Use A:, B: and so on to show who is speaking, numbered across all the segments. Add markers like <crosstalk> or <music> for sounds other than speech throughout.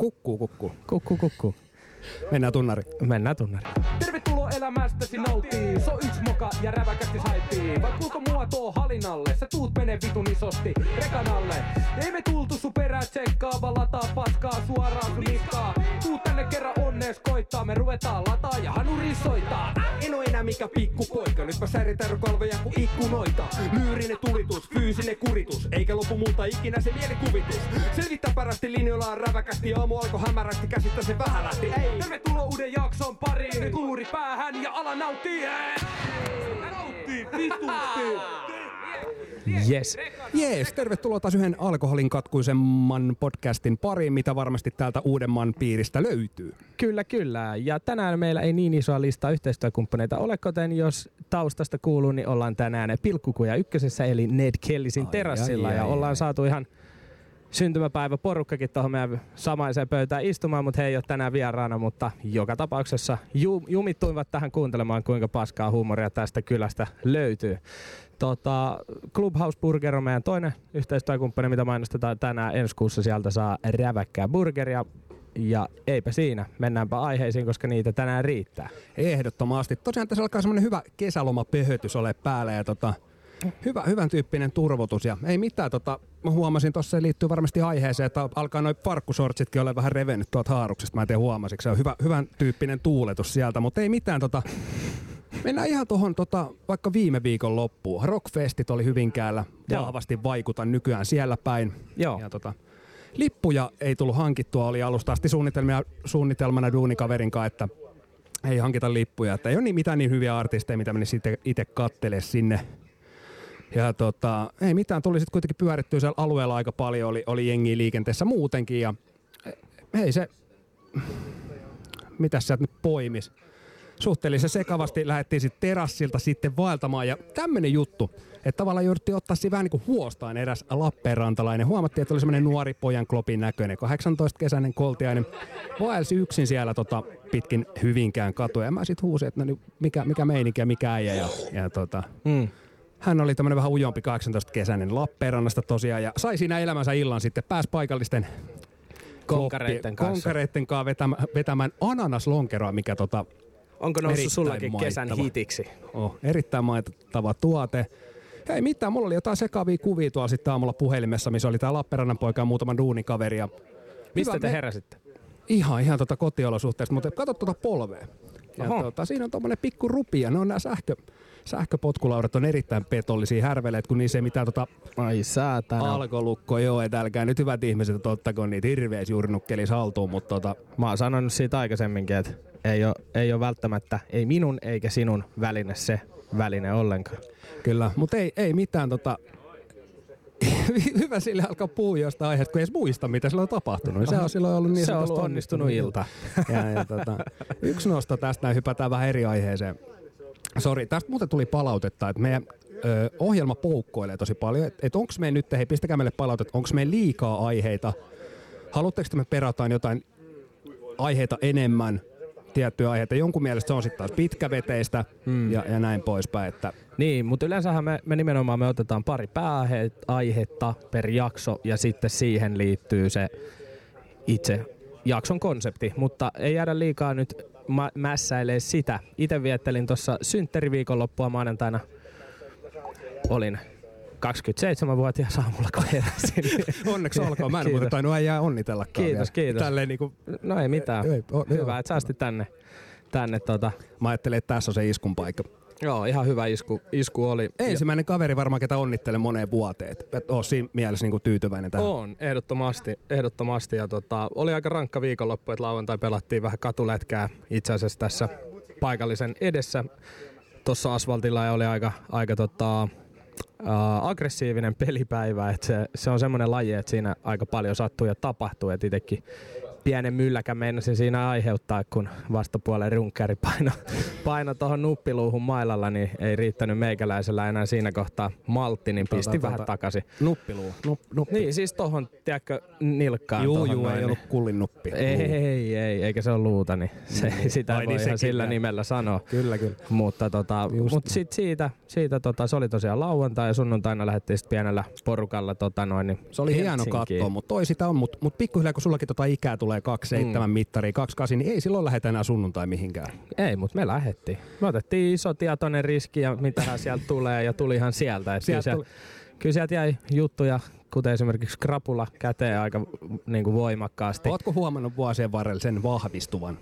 A: Kukkuu, kukkuu.
B: Kukku, kukku.
A: Mennään tunnari.
B: Mennään tunnari.
C: Tervetuloa elämästäsi nauttii. So yks moka ja räväkästi haipii. Vai kuinka mua tuo halinalle? Sä tuut mene vitun isosti rekanalle. Ei me tultu sun perää tsekkaa, vaan lataa paskaa suoraan sun niskaa. Tuut tänne kerran onnees koittaa, me ruvetaan lataa ja hanuri soittaa. En oo enää mikä pikkupoika, nyt mä säritän kalvoja kuin ikkunoita. Lyyrinen tulitus, fyysinen kuritus, eikä lopu multa ikinä se mielikuvitus. Selvittää parasti linjoillaan räväkästi, aamu alkoi hämärästi, käsittä se vähän lähti. Tervetuloa uuden jakson pariin, nyt luuri päähän ja ala nauttii. Nauttii vitusti.
B: Yes.
A: Jees, tervetuloa taas yhden alkoholin katkuisemman podcastin pariin, mitä varmasti täältä Uudenmaan piiristä löytyy.
B: Kyllä, kyllä. Ja tänään meillä ei niin isoa listaa yhteistyökumppaneita ole, kuten jos taustasta kuuluu, niin ollaan tänään Pilkkukuja ykkösessä, eli Ned Kellisin
A: Ai,
B: terassilla.
A: ai,
B: ja
A: ai,
B: ollaan
A: ai.
B: saatu ihan syntymäpäivä porukkakin tuohon meidän samaiseen pöytään istumaan, mutta he ei ole tänään vieraana, mutta joka tapauksessa ju- jumittuivat tähän kuuntelemaan, kuinka paskaa huumoria tästä kylästä löytyy. Tota, Clubhouse Burger on meidän toinen yhteistyökumppani, mitä mainostetaan tänään. Ensi kuussa sieltä saa räväkkää burgeria. Ja eipä siinä, mennäänpä aiheisiin, koska niitä tänään riittää.
A: Ehdottomasti. Tosiaan tässä alkaa semmonen hyvä kesälomapöhötys ole päällä ja tota, hyvä, hyvän tyyppinen turvotus. Ja ei mitään, tota, mä huomasin tuossa se liittyy varmasti aiheeseen, että alkaa noin farkkusortsitkin ole vähän revennyt tuolta haaruksesta. Mä en tiedä huomasiko, se on hyvä, hyvän tyyppinen tuuletus sieltä, mutta ei mitään tota, Mennään ihan tuohon tota, vaikka viime viikon loppuun. Rockfestit oli Hyvinkäällä.
B: Joo.
A: Vahvasti vaikutan nykyään siellä päin.
B: Joo.
A: Ja tota, lippuja ei tullut hankittua. Oli alusta asti suunnitelmia, suunnitelmana duunikaverin kanssa, että ei hankita lippuja. Että ei ole niin mitään niin hyviä artisteja, mitä menisi itse kattele sinne. Ja tota, ei mitään, tuli sitten kuitenkin pyörittyä siellä alueella aika paljon, oli, oli jengiä liikenteessä muutenkin ja hei se, mitä sieltä nyt poimis. Suhteellisen sekavasti lähdettiin sitten terassilta sitten vaeltamaan ja tämmönen juttu, että tavallaan jouduttiin ottaa siinä vähän niin kuin huostaan eräs Lappeenrantalainen. Huomattiin, että oli semmoinen nuori pojan klopin näköinen, 18-kesäinen koltiainen. Vaelsi yksin siellä tota, pitkin Hyvinkään katuja ja mä sitten huusin, että no, niin mikä, mikä meininki ja mikä äijä. Ja, ja tota,
B: Mm.
A: Hän oli tämmöinen vähän ujompi 18-kesäinen Lappeenrannasta tosiaan ja sai siinä elämänsä illan sitten pääsi paikallisten
B: Konkareitten kanssa.
A: konkareitten kanssa vetämään, vetämään ananaslonkeroa, mikä tota,
B: Onko noussut sullakin kesän
A: maittava.
B: hitiksi?
A: oh, erittäin maittava tuote. Ja ei mitään, mulla oli jotain sekavia kuvia tuolla sitten aamulla puhelimessa, missä oli tää Lappeenrannan poika ja muutama duunikaveri. Ja
B: Mistä
A: Hyvä,
B: te
A: me-
B: heräsitte?
A: Ihan, ihan tota kotiolosuhteesta, mutta kato tuota polvea. Ja
B: Oho.
A: tota, siinä on tommonen pikku rupia. Ne on nämä sähkö, sähköpotkulaudat on erittäin petollisia härveleitä, kun niissä ei mitään tota
B: Ai saatana.
A: alkolukko joo, että älkää nyt hyvät ihmiset, että ottako niitä hirveästi jurnukkelis haltuun, mutta tota,
B: Mä oon sanonut siitä aikaisemminkin, että ei ole, ei ole välttämättä, ei minun eikä sinun väline se väline ollenkaan.
A: kyllä, mutta ei, ei mitään tota, <laughs> hyvä sille alkaa puhua jostain aiheesta, kun ei edes muista, mitä sillä on tapahtunut. Se on silloin ollut niin
B: Se on ollut onnistunut ilta.
A: Ja, ja tota, <laughs> yksi nosto tästä, näin hypätään vähän eri aiheeseen. Sori, tästä muuten tuli palautetta, että meidän ö, ohjelma poukkoilee tosi paljon. Että et onko me nyt, hei pistäkää meille palautetta, onko me liikaa aiheita? Haluatteko, että me perataan jotain aiheita enemmän, tiettyjä aiheita? Jonkun mielestä se on sitten taas pitkäveteistä mm. ja, ja näin poispäin. Että
B: Niin, mutta yleensähän me, me nimenomaan me otetaan pari pääaihetta per jakso ja sitten siihen liittyy se itse jakson konsepti, mutta ei jäädä liikaa nyt ma- mässäilee sitä. Itse viettelin tuossa synttäriviikonloppua maanantaina. Olin 27-vuotias aamulla, kun heräsin. <laughs>
A: onneksi olkoon. Mä en muuten tainnut äijää onnitellakaan
B: Kiitos,
A: vielä.
B: kiitos.
A: Tälleen niin kuin,
B: No ei mitään.
A: Ei, o-
B: Hyvä, että säästi tänne. tänne tota.
A: mä ajattelin, että tässä on se iskun paikka.
B: Joo, ihan hyvä isku, isku oli.
A: Ensimmäinen kaveri varmaan, ketä onnittelen moneen vuoteen. Et, et oo siinä mielessä niinku tyytyväinen tähän.
B: On, ehdottomasti. ehdottomasti ja tota, oli aika rankka viikonloppu, että lauantai pelattiin vähän katulätkää itse asiassa tässä paikallisen edessä. Tuossa asfaltilla ja oli aika, aika tota, ää, aggressiivinen <laughs> pelipäivä. Et se, se, on semmoinen laji, että siinä aika paljon sattuu ja tapahtuu. Et itekin pienen mylläkän meinasin siinä aiheuttaa, kun vastapuolen runkkäri paino, paino tuohon nuppiluuhun mailalla, niin ei riittänyt meikäläisellä enää siinä kohtaa maltti, niin pisti
A: Tota,
B: vähän
A: tota,
B: takaisin.
A: Nuppiluu. Nup, nuppi.
B: Niin, siis tohon, tiedätkö, nilkkaan.
A: Juu, juu, ei
B: niin-
A: ollut kullin nuppi.
B: ei, ei, ei, eikä se ole luuta, niin se, sitä
A: Ai
B: voi
A: niin,
B: ihan sillä
A: vielä.
B: nimellä sanoa.
A: Kyllä, kyllä.
B: Mutta tota,
A: Just
B: mut
A: niin.
B: sit siitä, siitä tota, se oli tosiaan lauantai ja sunnuntaina lähdettiin sit pienellä porukalla tota noin, niin
A: Se oli hieno katsoa, mutta toi sitä on. Mutta mut pikkuhiljaa, kun sullakin tota ikää tulee tulee 27 mm. mittari, 28, niin ei silloin lähetä enää sunnuntai mihinkään.
B: Ei, mutta me lähettiin. Me otettiin iso tietoinen riski ja mitä sieltä tulee ja tulihan sieltä. Et
A: Sieltä
B: kyllä,
A: tuli-
B: sieltä, kyllä sieltä jäi juttuja, kuten esimerkiksi krapula käteen aika niin kuin voimakkaasti.
A: Ootko huomannut vuosien varrella sen vahvistuvan?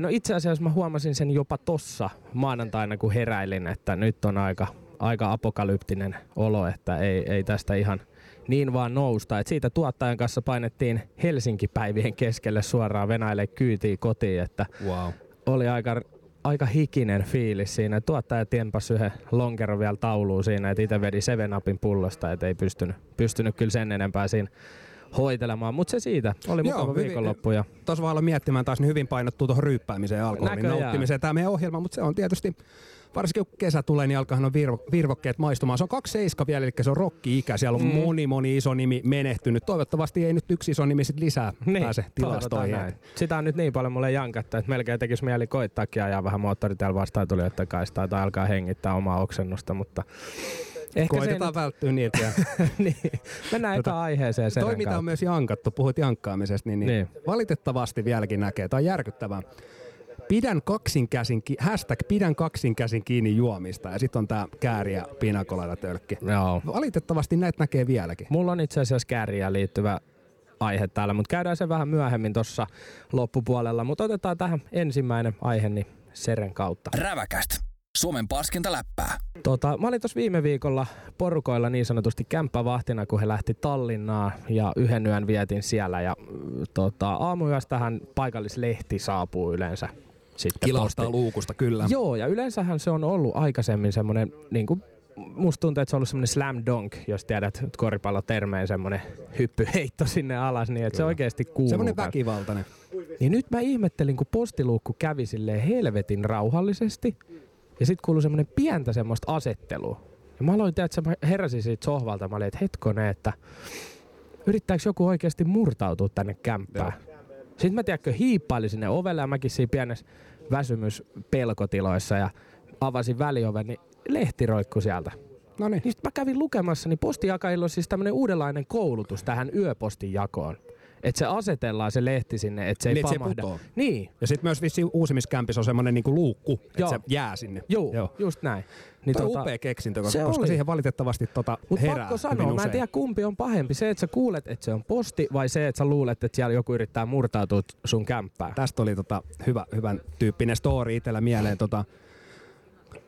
B: No itse asiassa mä huomasin sen jopa tossa maanantaina, kun heräilin, että nyt on aika, aika apokalyptinen olo, että ei, ei tästä ihan niin vaan nousta. Et siitä tuottajan kanssa painettiin Helsinki-päivien keskelle suoraan Venäjälle kyytiin kotiin, että
A: Wow.
B: oli aika, aika hikinen fiilis siinä. Tuottaja tiempas yhden lonkeron vielä tauluun siinä, että itse vedi Seven Upin pullosta, että ei pystynyt, pystynyt kyllä sen enempää siinä hoitelemaan. Mutta se siitä. Oli
A: Joo,
B: mukava
A: hyvin-
B: viikonloppu. Ja
A: Tuossa vaan miettimään taas, niin hyvin painottuu tuohon ryyppäämiseen alkoholin
B: Näköjään.
A: nauttimiseen tämä meidän ohjelma, mutta se on tietysti, varsinkin kun kesä tulee, niin alkaa nuo virvo, virvokkeet maistumaan. Se on 27 vielä, eli se on rokki-ikä. Siellä on mm. moni, moni iso nimi menehtynyt. Toivottavasti ei nyt yksi iso nimi sit lisää niin, pääse tilastoihin.
B: Sitä on nyt niin paljon mulle jankatta, että melkein tekisi mieli koittaakin ajaa vähän moottoritiellä vastaan tulijoiden kaistaa tai alkaa hengittää omaa oksennusta, mutta ehkä
A: Koitetaan välttyä niiltä.
B: Nyt, <laughs> niin. Mennään
A: Tota,
B: eka aiheeseen sen
A: Toi, mitä on myös jankattu, puhuit jankkaamisesta, niin, niin,
B: Niin.
A: valitettavasti vieläkin näkee. Tämä on järkyttävää. Pidän kaksin käsin, ki- hashtag pidän kaksin käsin kiinni juomista. Ja sitten on tämä kääriä pinakolada tölkki.
B: Joo.
A: Valitettavasti näitä näkee vieläkin.
B: Mulla on itse asiassa kääriä liittyvä aihe täällä, mutta käydään se vähän myöhemmin tuossa loppupuolella. Mutta otetaan tähän ensimmäinen aihe, niin Seren kautta.
D: Räväkäst. Suomen paskinta läppää.
B: Tota, mä olin tuossa viime viikolla porukoilla niin sanotusti kämppävahtina, kun he lähti Tallinnaan ja yhden yön vietin siellä. Ja tota, aamuyöstähän paikallislehti saapuu yleensä sitten
A: Kilahtaa
B: posti-
A: luukusta, kyllä.
B: Joo, ja yleensähän se on ollut aikaisemmin semmoinen, niin kuin, musta tuntuu, että se on ollut semmoinen slam dunk, jos tiedät koripallotermeen semmoinen hyppyheitto sinne alas, niin että se oikeasti kuuluu.
A: Semmoinen väkivaltainen.
B: Niin nyt mä ihmettelin, kun postiluukku kävi silleen helvetin rauhallisesti, ja sitten kuului semmoinen pientä semmoista asettelua. Ja mä aloin, että mä heräsin siitä sohvalta, mä olin, että hetkonen, että yrittääkö joku oikeasti murtautua tänne kämppään. Sitten mä tiedätkö, hiippailin sinne ovelle ja mäkin siinä pienessä väsymyspelkotiloissa ja avasin välioven, niin lehti roikkui sieltä.
A: No niin.
B: Niin sit mä kävin lukemassa, niin postijakajilla on siis tämmönen uudenlainen koulutus tähän yöpostin jakoon. Että se asetellaan se lehti sinne, että se ei
A: Niin, et se ei
B: pamahda.
A: putoo.
B: Niin,
A: Ja sitten myös vissiin uusimiskämpissä on semmoinen niinku luukku, että se jää sinne.
B: Joo,
A: Joo.
B: just näin. Niin
A: on upea keksintö, koska,
B: se
A: koska siihen valitettavasti tota
B: Mutta
A: herää
B: pakko
A: hyvin
B: sanoa, mä en tiedä kumpi on pahempi. Se, että sä kuulet, että se on posti, vai se, että sä luulet, että siellä joku yrittää murtautua sun kämppään.
A: Tästä oli tota hyvä, hyvän tyyppinen story itsellä mieleen. Tota,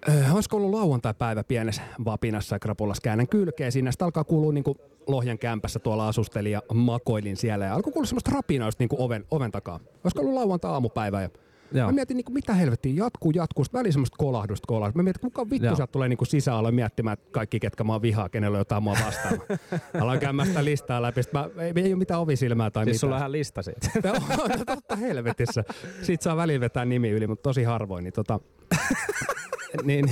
A: Öö, olisiko ollut lauantai-päivä pienessä vapinassa ja krapulassa käännän kylkeen siinä. Sitten alkaa kuulua niinku Lohjan kämpässä tuolla asustelin ja makoilin siellä. Ja alkoi kuulua semmoista rapinaa just niinku oven, oven takaa. Olisiko ollut lauantai-aamupäivä. Ja
B: Joo.
A: Mä mietin, niinku, mitä helvettiä, jatkuu, jatkuu. Sitten väliin semmoista kolahdusta, kolahdusta. Mä mietin, kuka vittu
B: Joo.
A: sieltä tulee niinku sisään, aloin miettimään, että kaikki, ketkä mä oon vihaa, kenellä on jotain mua vastaan. <laughs> Aloin käymään sitä listaa läpi. Sitten mä, ei, ei ole mitään ovisilmää tai
B: Siis
A: mitään.
B: sulla on ihan lista siitä. <laughs>
A: No totta helvetissä. Siitä saa välillä vetää nimi yli, mutta tosi harvoin. Niin tota, <laughs> niin,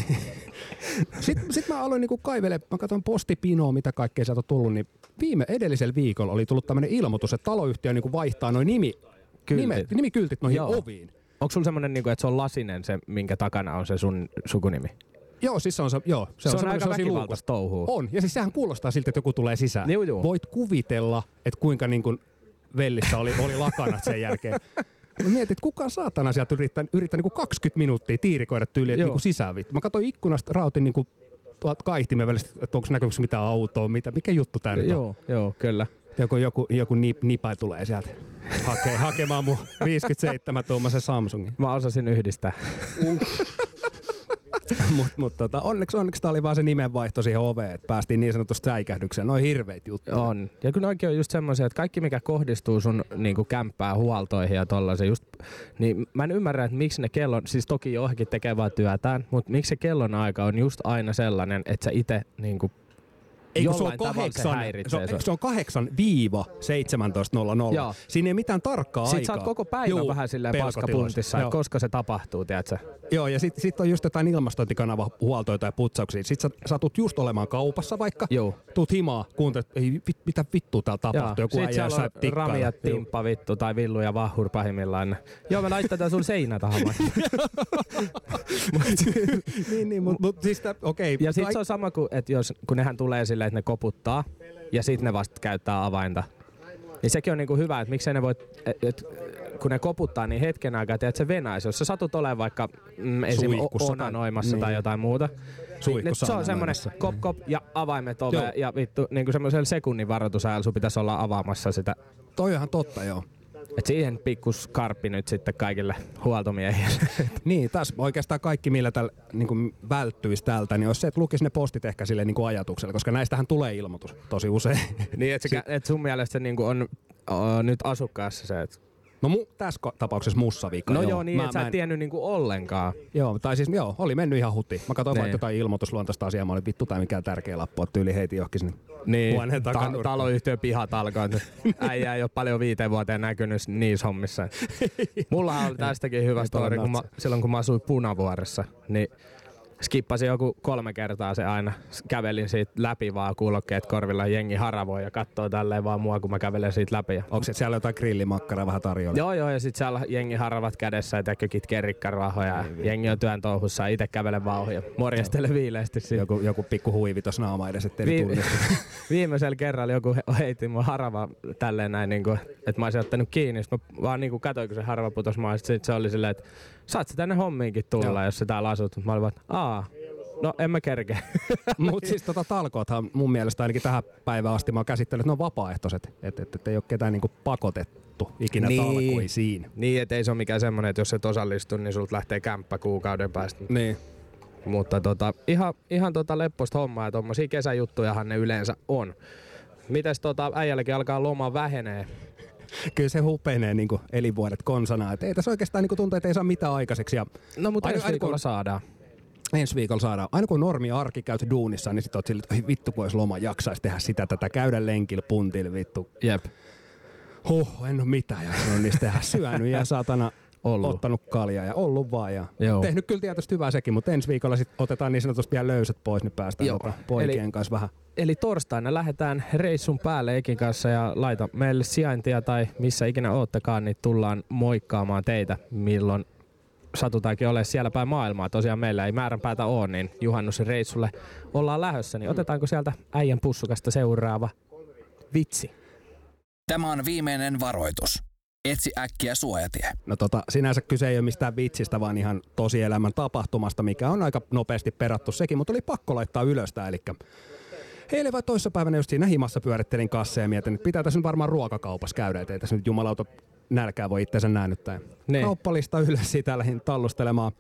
A: sitten sit mä aloin niinku kaivele, mä katson postipinoa, mitä kaikkea sieltä on tullut, niin viime edellisellä viikolla oli tullut tämmöinen ilmoitus, että taloyhtiö niinku vaihtaa noin nimi,
B: Kyltit.
A: nimet, nimikyltit noihin
B: Joo.
A: oviin.
B: Onko sulla semmonen, niinku, että se on lasinen se, minkä takana on se sun sukunimi?
A: Joo, siis se on se, joo, se,
B: Se on
A: semmoinen-
B: aika väkivaltaista touhua.
A: On, ja siis sehän kuulostaa siltä, että joku tulee sisään.
B: Juu, juu.
A: Voit kuvitella, että kuinka niin kuin vellissä oli, oli lakanat sen jälkeen. <laughs> Mä mietin, että kuka saatana sieltä yrittää, yrittää niin 20 minuuttia tiirikoida tyyliin
B: Joo.
A: niin sisään. Mä katsoin ikkunasta, rautin niin tuolta kaihtimen välistä, että onko näkyykö mitään autoa, mitä, mikä juttu tää nyt on.
B: Joo, joo, kyllä.
A: Joku, joku, joku nip, nipai tulee sieltä Hake, hakemaan mun 57 tuumaisen Samsungin.
B: Mä osasin yhdistää. <laughs>
A: Mutta mut, tota, onneksi, onneksi tää oli vaan se nimenvaihto siihen oveen, että päästiin niin sanotusti säikähdykseen. Noin hirveitä juttuja.
B: On. Ja kun oikein on just semmoisia, että kaikki mikä kohdistuu sun niinku kämppää huoltoihin ja tollasen just, niin mä en ymmärrä, että miksi ne kellon, siis toki johonkin tekee vaan työtään, mutta miksi se kellon aika on just aina sellainen, että sä itse niinku
A: Ei kun se on
B: se
A: kahdeksan, se
B: häiritsee
A: on, se on kahdeksan viiva 17.00.
B: Joo.
A: Siinä ei mitään tarkkaa
B: Sitten
A: aikaa.
B: sä oot koko päivän
A: Juu,
B: vähän silleen paskapuntissa,
A: Joo.
B: että koska se tapahtuu, tiedätkö?
A: Joo, ja sitten sit on just jotain ilmastointikanava huoltoita ja putsauksia. Sitten sä satut just olemaan kaupassa vaikka,
B: Joo.
A: tuut himaa, kuuntelet, ei, vit, mitä vittua täällä tapahtuu. Joku
B: Sitten
A: äijä jossain tikkailla.
B: Rami ja. Timppa vittu tai Villu ja Vahur pahimmillaan. Joo, me laitetaan sun seinä tähän. <laughs> <laughs>
A: niin, niin, mutta mut, siis tää- okei.
B: Ja sitten se on sama kuin, että jos, kun nehän tulee silleen, että ne koputtaa ja sitten ne vasta käyttää avainta. Niin sekin on niinku hyvä, että miksei ne voi, et, et, kun ne koputtaa niin hetken aikaa, että se venäisi. Jos sä satut olemaan vaikka mm, esim.
A: Suihkussa tai-
B: onanoimassa tai
A: niin.
B: jotain muuta,
A: Suihkussa
B: niin se on semmoinen
A: onanoimassa.
B: kop kop ja avaimet ove
A: Joo.
B: ja vittu niinku semmoisella sekunnin varoitusajalla sun pitäisi olla avaamassa sitä.
A: Toi on ihan totta, joo.
B: Et siihen pikkus karppi nyt sitten kaikille huoltomiehille. <laughs>
A: Niin, tässä oikeastaan kaikki, millä tällä niin välttyisi tältä, niin olisi se, että lukisi ne postit ehkä sille niin ajatuksella, koska näistähän tulee ilmoitus tosi usein.
B: niin, että et sun mielestä se niinku on, on nyt asukkaassa se, että
A: No mu, tässä tapauksessa mussa vika.
B: No joo, niin,
A: Mä-
B: että sä et
A: en-
B: tiennyt niinku ollenkaan.
A: Joo, tai siis joo, oli mennyt ihan huti. Mä katsoin
B: Niin.
A: vaikka jotain ilmoitusluontoista asiaa, mä olin vittu tai mikään tärkeä lappu, että tyyli heitin johonkin sinne
B: Niin,
A: huoneen
B: ta-
A: takanurkkaan.
B: taloyhtiön pihatalkoon. <laughs> Äijä ei ole paljon viiteen vuoteen näkynyt niissä hommissa. <laughs> Mulla oli tästäkin hyvä story, kun mä, silloin kun mä asuin Punavuoressa, niin skippasin joku kolme kertaa se aina. Kävelin siitä läpi vaan kuulokkeet korvilla, jengi haravoi ja katsoo tälleen vaan mua, kun mä kävelen siitä läpi. Ja
A: Onko se siellä jotain grillimakkaraa vähän tarjolla?
B: Joo, joo, ja sit siellä jengi haravat kädessä ja tekee kitkee rikkarahoja. ja jengi on työn touhussa ja itse kävelen vaan ohi ja morjestele viileästi siinä.
A: Joku, joku pikku huivi tuossa naama edessä, ettei
B: Vi-. <laughs> Viimeisellä kerralla joku he- heitti mun harava tälleen näin, niin kuin, että mä olisin ottanut kiinni. Sitten mä vaan niin kuin katsoin, kun se harava putosi maa. Sitten se oli silleen, että saat sä tänne hommiinkin tulla,
A: Joo.
B: jos sä täällä asut. Mä olin vaan, aa, no en mä kerkeä. <laughs>
A: Mutta siis tota talkoothan mun mielestä ainakin tähän päivään asti mä oon käsittänyt, että ne on vapaaehtoiset. Että et, et ei ole ketään niinku pakotettu ikinä
B: Niin.
A: talkoisiin.
B: niin, että ei se ole mikään semmonen, että jos et osallistu, niin sulta lähtee kämppä kuukauden päästä.
A: Niin.
B: Mutta tota, ihan, ihan tota lepposta hommaa ja tommosia kesäjuttujahan ne yleensä on. Mites tota, äijälläkin alkaa loma vähenee?
A: Kyllä se hupenee niinku elinvuodet konsana. Et ei tässä oikeastaan niinku tuntuu, että ei saa mitään aikaiseksi. Ja
B: No mutta
A: Aina-
B: ensi viikolla
A: kun-
B: saadaan.
A: Ensi viikolla saadaan. Aina kun normi arki käyt duunissa, niin sit oot sille, että "Oi vittu olisi loma, jaksaisi tehdä sitä, tätä, käydä lenkillä, puntilla, vittu.
B: Jep.
A: Huh, en ole mitään jaksanut niistä tehdä. Syönyt ja saatana
B: Ollut.
A: ottanut kaljaa ja ollut vaan. Ja
B: Joo.
A: tehnyt kyllä tietysti hyvää sekin, mutta ensi viikolla sit otetaan niin sanotusti vielä löysät pois, niin päästään
B: Joo.
A: tota poikien
B: Eli-
A: kanssa vähän.
B: Eli torstaina lähdetään reissun päälle Ekin kanssa ja laita meille sijaintia tai missä ikinä oottekaan, niin tullaan moikkaamaan teitä milloin satutaankin ole siellä päin maailmaa. Tosiaan meillä ei määränpäätä ole, niin juhannusreissulle ollaan lähössä, niin otetaanko sieltä äijän pussukasta seuraava vitsi?
D: Tämä on viimeinen varoitus. Etsi äkkiä suojatie.
A: No tota, sinänsä kyse ei ole mistään vitsistä, vaan ihan tosielämän tapahtumasta, mikä on aika nopeasti perattu sekin, mutta oli pakko laittaa ylös tää, eli Eilen vai toissapäivänä just siinä himassa pyörittelin kasseja ja mietin, että pitää tässä nyt varmaan ruokakaupassa käydä, ettei tässä nyt jumalauta nälkää voi itseensä näännyttää.
B: Niin.
A: Kauppalista ylös siitä lähdin tallustelemaan.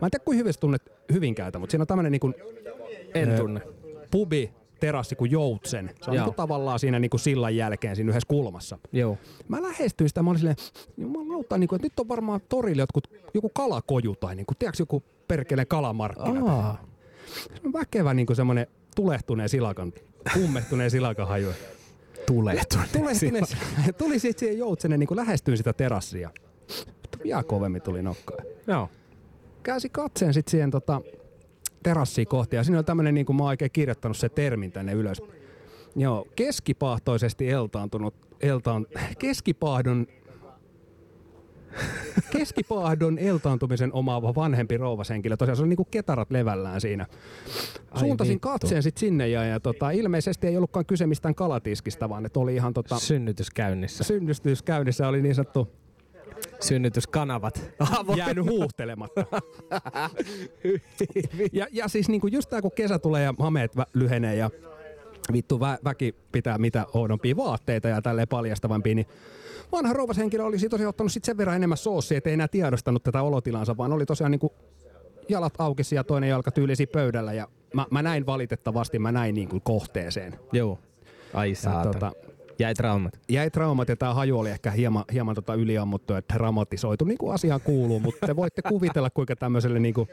A: Mä en tiedä kuin hyvin tunnet Hyvinkäältä, mutta siinä on tämmönen niin
B: En tunne.
A: pubi, terassi kuin Joutsen. Se on
B: Joo.
A: niin tavallaan siinä niin kuin sillan jälkeen siinä yhdessä kulmassa.
B: Joo.
A: Mä lähestyin sitä, mä olin silleen, jumalauta, niin kuin, että nyt on varmaan torilla jotkut, joku kalakoju tai niin kuin, tiedätkö, joku perkeleen kalamarkkina.
B: Aa.
A: Se on väkevä niin kuin semmoinen tulehtuneen silakan, kummehtuneen silakan haju.
B: Tulehtunut.
A: Tulehtuneen, tuli sitten siihen Joutsenen, niin lähestyin sitä terassia. Vielä kovemmin tuli nokkaan.
B: Joo.
A: Käsi katseen sitten siihen tota, terassiin kohti ja siinä oli tämmöinen, niin kuin mä oon oikein kirjoittanut se termin tänne ylös. Joo, keskipahtoisesti eltaantunut, eltaan, <laughs> keskipahdon, keskipahdon eltaantumisen omaava vanhempi rouvashenkilö. Tosiaan se oli niinku ketarat levällään siinä.
B: Ai
A: Suuntasin
B: vittu.
A: katseen sitten sinne ja, ja tota, ilmeisesti ei ollutkaan kyse mistään kalatiskistä, vaan että oli ihan tota,
B: Synnytys käynnissä.
A: synnystys käynnissä, oli niin sanottu
B: Synnytyskanavat.
A: jäänyt <laughs> huuhtelematta. <laughs> ja, ja siis niinku just tää, kun kesä tulee ja hameet lyhenee ja vittu vä- väki pitää mitä oudompia vaatteita ja tälleen paljastavampia, niin vanha rouvashenkilö olisi tosiaan ottanut sit sen verran enemmän soossia, ettei enää tiedostanut tätä olotilansa, vaan oli tosiaan niinku jalat aukisi ja toinen jalka tyylisi pöydällä ja mä, mä näin valitettavasti, mä näin niinku kohteeseen.
B: Joo. Ai
A: Ja,
B: saatana.
A: tota,
B: Jäi traumat.
A: jäi traumat ja tämä haju oli ehkä hieman, hieman tota yliammuttu ja dramatisoitu, niin kuin asiaan kuuluu, mutta te voitte kuvitella, kuinka tämmöiselle niin kuin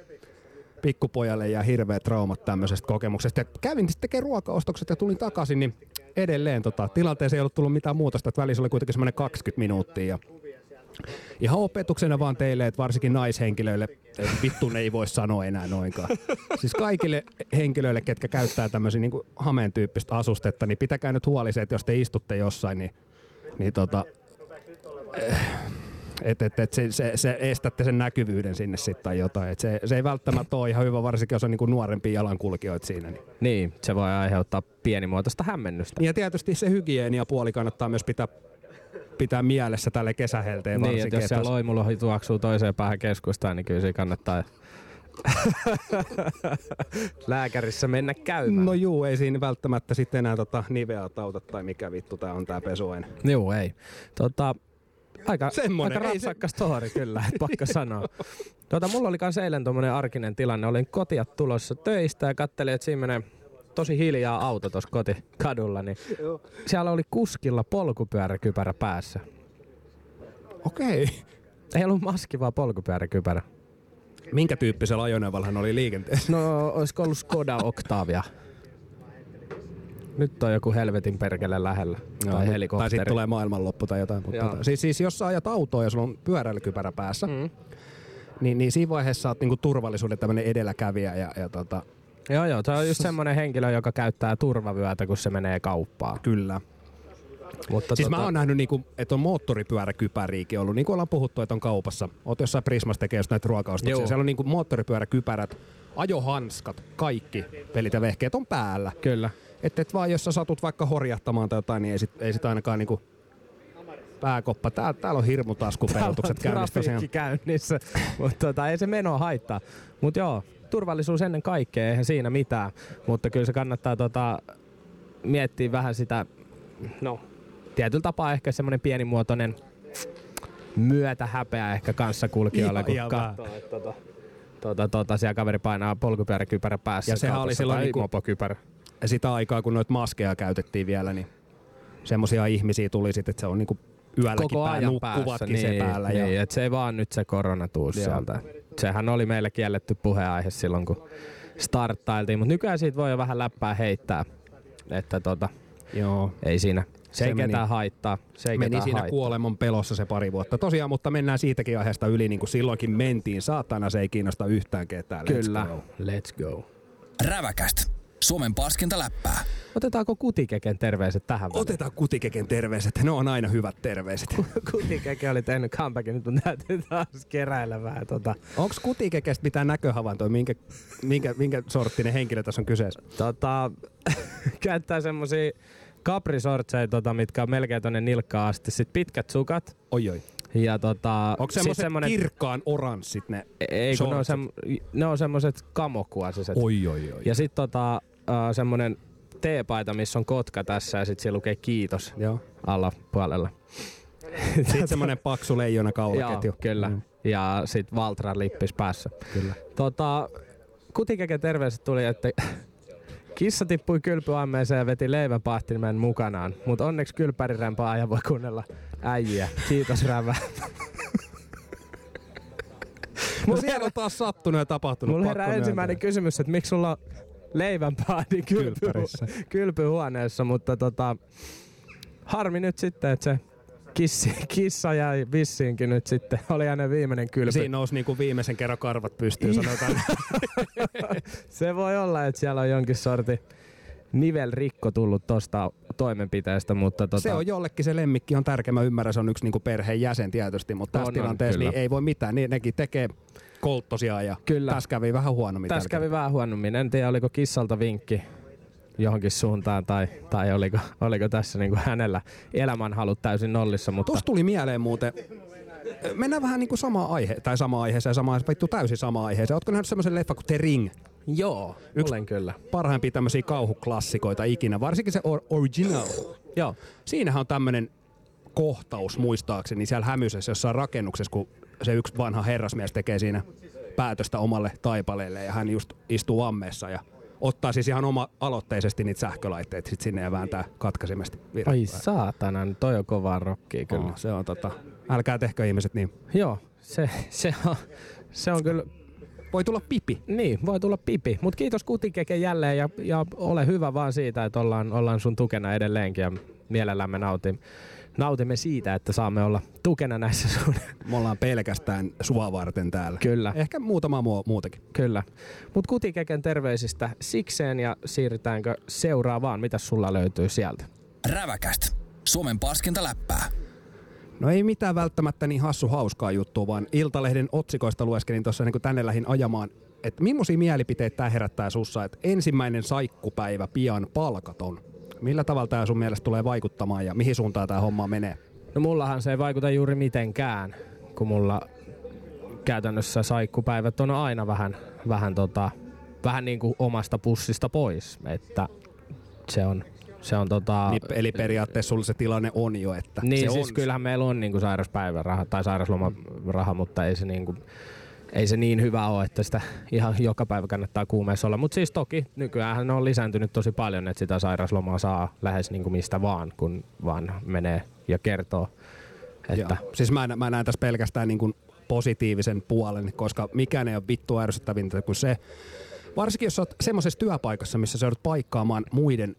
A: pikkupojalle ja hirveät traumat tämmöisestä kokemuksesta. Ja kävin sitten tekemään ruokaostokset ja tulin takaisin, niin edelleen tota, tilanteeseen ei ollut tullut mitään muutosta, että välissä oli kuitenkin semmoinen 20 minuuttia. Ja ihan opetuksena vaan teille, että varsinkin naishenkilöille, että vittu ne ei voi sanoa enää noinkaan. Siis kaikille henkilöille, ketkä käyttää tämmöisiä niin hameen tyyppistä asustetta, niin pitäkää nyt huoli se, että jos te istutte jossain, niin, niin tota, että et, et se, se, se, estätte sen näkyvyyden sinne sitten tai jotain. Et se, se ei välttämättä ole ihan hyvä, varsinkin jos on niinku nuorempia jalankulkijoita siinä. Niin.
B: Niin, se voi aiheuttaa pienimuotoista hämmennystä.
A: Ja tietysti se hygieniapuoli kannattaa myös pitää pitää mielessä tälle kesähelteen
B: Niin,
A: varsinkin.
B: että jos
A: että
B: siellä loimulohi tuoksuu toiseen päähän keskustaan, niin kyllä se kannattaa <laughs> lääkärissä mennä käymään.
A: No juu, ei siinä välttämättä sitten enää tota niveä auta tai mikä vittu tää on tää pesuaine.
B: Joo, ei. Tota, aika,
A: Semmonen,
B: aika rapsakka story kyllä, et pakko <laughs> sanoa. Tota, mulla oli kans eilen tommonen arkinen tilanne. Olin kotia tulossa töistä ja kattelin, että siinä menee tosi hiljaa auto tuossa kotikadulla, niin siellä oli kuskilla polkupyöräkypärä päässä.
A: Okei.
B: Ei ollut maski, vaan polkupyöräkypärä.
A: Minkä tyyppisellä ajoneuvolla hän oli liikenteessä?
B: No, olisiko ollut Skoda Octavia? Nyt on joku helvetin perkele lähellä. tai
A: tai
B: helikopteri.
A: sitten tulee maailmanloppu tai jotain. Mutta
B: Joo.
A: tota, siis, siis jos sä ajat autoa ja sulla on pyöräilykypärä päässä, mm. Niin, niin siinä vaiheessa sä oot niinku turvallisuuden tämmönen edelläkävijä. Ja, ja tota,
B: Joo, joo. Se on just semmonen henkilö, joka käyttää turvavyötä, kun se menee kauppaan.
A: kyllä.
B: Mutta
A: Siis mä oon nähnyt, niinku, että on moottoripyöräkypäriikin ollut, niin kuin ollaan puhuttu, että on kaupassa. Oot jossain Prismassa tekee just näitä ruokaostoksia.
B: Joo.
A: Siellä on niinku moottoripyöräkypärät, ajohanskat, kaikki pelit ja vehkeet on päällä.
B: Kyllä.
A: Että et vaan jos sä satut vaikka horjahtamaan tai jotain, niin ei sit, ei sit ainakaan niinku pääkoppa. Tää, täällä on hirmutaskuperutukset käynnissä tosiaan.
B: Trafiikki käynnissä, mutta tota, ei se meno haittaa. Mutta joo, turvallisuus ennen kaikkea, eihän siinä mitään. Mutta kyllä se kannattaa tota, miettiä vähän sitä, no tietyllä tapaa ehkä semmoinen pienimuotoinen myötä häpeä ehkä kanssakulkijoille, kun
A: ihan
B: katsoo, että tota, tota, tota, siellä kaveri painaa polkupyöräkypärä päässä.
A: Ja sehän oli silloin niinku-
B: mopokypärä.
A: Ja sitä aikaa, kun noita maskeja käytettiin vielä, niin semmosia ihmisiä tuli sitten, että se on niinku yölläkin
B: koko
A: pää,
B: ajan
A: nukkuvatkin
B: päässä.
A: se
B: niin,
A: päällä.
B: Niin,
A: ja,
B: et se ei vaan nyt se korona tuu sieltä. Sehän oli meille kielletty puheenaihe silloin, kun starttailtiin, mutta nykyään siitä voi jo vähän läppää heittää. Että tota,
A: joo.
B: ei siinä. Se,
A: Se
B: ei
A: meni-
B: ketään haittaa. Se ei
A: Meni
B: ketään
A: siinä
B: haittaa.
A: kuoleman pelossa se pari vuotta. Tosiaan, mutta mennään siitäkin aiheesta yli, niin kuin silloinkin mentiin. Saatana se ei kiinnosta yhtään ketään. Let's
B: Kyllä.
A: go.
B: Let's go.
D: Räväkäst. Suomen paskinta läppää.
B: Otetaanko kutikeken terveiset tähän väliin?
A: Otetaan kutikeken terveiset. Ne on aina hyvät terveiset.
B: Kutikeke oli tehnyt comebackin, nyt mun täytyy taas keräillä vähän tota.
A: Onko kutikekestä mitään näköhavaintoja? Minkä, minkä, minkä sorttinen henkilö tässä on kyseessä?
B: tota <laughs> käyttää semmosia kaprisortseja, tota, mitkä on melkein tonne nilkkaan asti. Sitten pitkät sukat.
A: Oi oi.
B: Ja tota,
A: Onko
B: sit
A: semmoiset
B: semmonen-
A: kirkkaan oranssit ne?
B: Ei, kun ne on, sem, ne on semmoset kamokuosiset.
A: Oi oi oi.
B: Ja sit tota, uh, semmonen teepaita, missä on kotka tässä ja sit siellä lukee kiitos
A: Joo.
B: alapuolella.
A: Sitten semmonen paksu leijona kaulaketju.
B: Joo, kyllä.
A: Mm,
B: Ja sit Valtran lippis päässä.
A: kyllä.
B: Tota, kutikeken terveiset tuli, että <laughs> kissa tippui kylpyammeeseen ja veti leivänpahtimen mukanaan. Mutta onneksi kylpärirämpää ja voi kuunnella äijiä. Kiitos Rävä. <laughs>
A: No siellä on taas sattunut ja tapahtunut.
B: Mulla herää ensimmäinen kysymys, että miksi sulla on leivänpahdi kylpy, kylpyhuoneessa, mutta tota, harmi nyt sitten, että se kissi, kissa jäi vissiinkin nyt sitten. Oli hänen viimeinen kylpy.
A: Siinä nousi niinku viimeisen kerran karvat pystyyn, sanotaan. <laughs>
B: Se voi olla, että siellä on jonkin sorti nivelrikko tullut tosta toimenpiteestä, mutta tota,
A: Se on jollekin se lemmikki on tärkeä. Mä ymmärrän, se on yksi niinku perheen jäsen tietysti, mutta tässä
B: On,
A: tilanteessa niin ei voi mitään. Niin, nekin tekee kolttosia ja
B: Kyllä.
A: tässä kävi vähän huonommin.
B: Tässä kävi vähän huonommin. En tiedä, oliko kissalta vinkki johonkin suuntaan tai, tai oliko, oliko tässä niinku hänellä elämänhalut täysin nollissa, mutta
A: Tuossa tuli mieleen muuten, mennään vähän niinku sama aihe, tai sama aiheeseen, sama aihe, vittu täysin sama aiheeseen. Ootko nähnyt semmoisen leffa kuin The Ring?
B: joo,
A: Yksi-
B: olen kyllä.
A: Parhaimpia tämmöisiä kauhuklassikoita ikinä, varsinkin se or- original.
B: Joo,
A: Siinähän on tämmönen kohtaus muistaakseni siellä hämysessä jossain rakennuksessa, kun se yksi vanha herrasmies tekee siinä päätöstä omalle taipaleelle ja hän just istuu ammeessa ja ottaa siis ihan oma aloitteisesti niitä sähkölaitteita sit sinne ja vääntää katkaisimesti. virrat
B: ai saatana, toi on kovaa rockia kyllä.
A: Oo, se on tota, älkää tehkö ihmiset niin.
B: Joo, se, se, on, se on kyllä
A: Voi tulla pipi.
B: Niin, voi tulla pipi. Mutta kiitos Kutikeke jälleen ja, ja ole hyvä vaan siitä, että ollaan, ollaan sun tukena edelleenkin ja mielellämme nautim, nautimme siitä, että saamme olla tukena näissä sun.
A: Me ollaan pelkästään sua varten täällä.
B: Kyllä,
A: Ehkä muutama muu, muutakin.
B: kyllä. Mutta Kutikeken terveisistä sikseen ja siirrytäänkö seuraavaan? Mitä sulla löytyy sieltä?
D: Räväkäst. Suomen paskinta läppää.
A: No ei mitään välttämättä niin hassu hauskaa juttua, vaan Iltalehden otsikoista lueskelin tuossa niin tänne lähin ajamaan, että millaisia mielipiteitä tämä herättää sussa, että ensimmäinen saikkupäivä pian palkaton. Millä tavalla tämä sun mielestä tulee vaikuttamaan ja mihin suuntaan tämä homma menee?
B: No mullahan se ei vaikuta juuri mitenkään, kun mulla käytännössä saikkupäivät on aina vähän, vähän, tota, vähän niin kuin omasta pussista pois. Että se on, se on tota...
A: Niin, eli periaatteessa sulla se tilanne on jo, että
B: Niin,
A: se
B: siis
A: on.
B: kyllähän meillä on niinku sairauspäiväraha tai sairauslomaraha, mutta ei se, niinku, ei se niin hyvä ole, että sitä ihan joka päivä kannattaa kuumeessa olla. Mutta siis toki nykyään ne on lisääntynyt tosi paljon, että sitä sairauslomaa saa lähes niinku mistä vaan, kun vaan menee ja kertoo. Että,
A: Joo. Siis mä, mä näen tässä pelkästään niin kuin positiivisen puolen, koska mikään ei ole vittu ärsyttävintä kuin se, varsinkin jos sä oot semmoisessa työpaikassa, missä sä joudut paikkaamaan muiden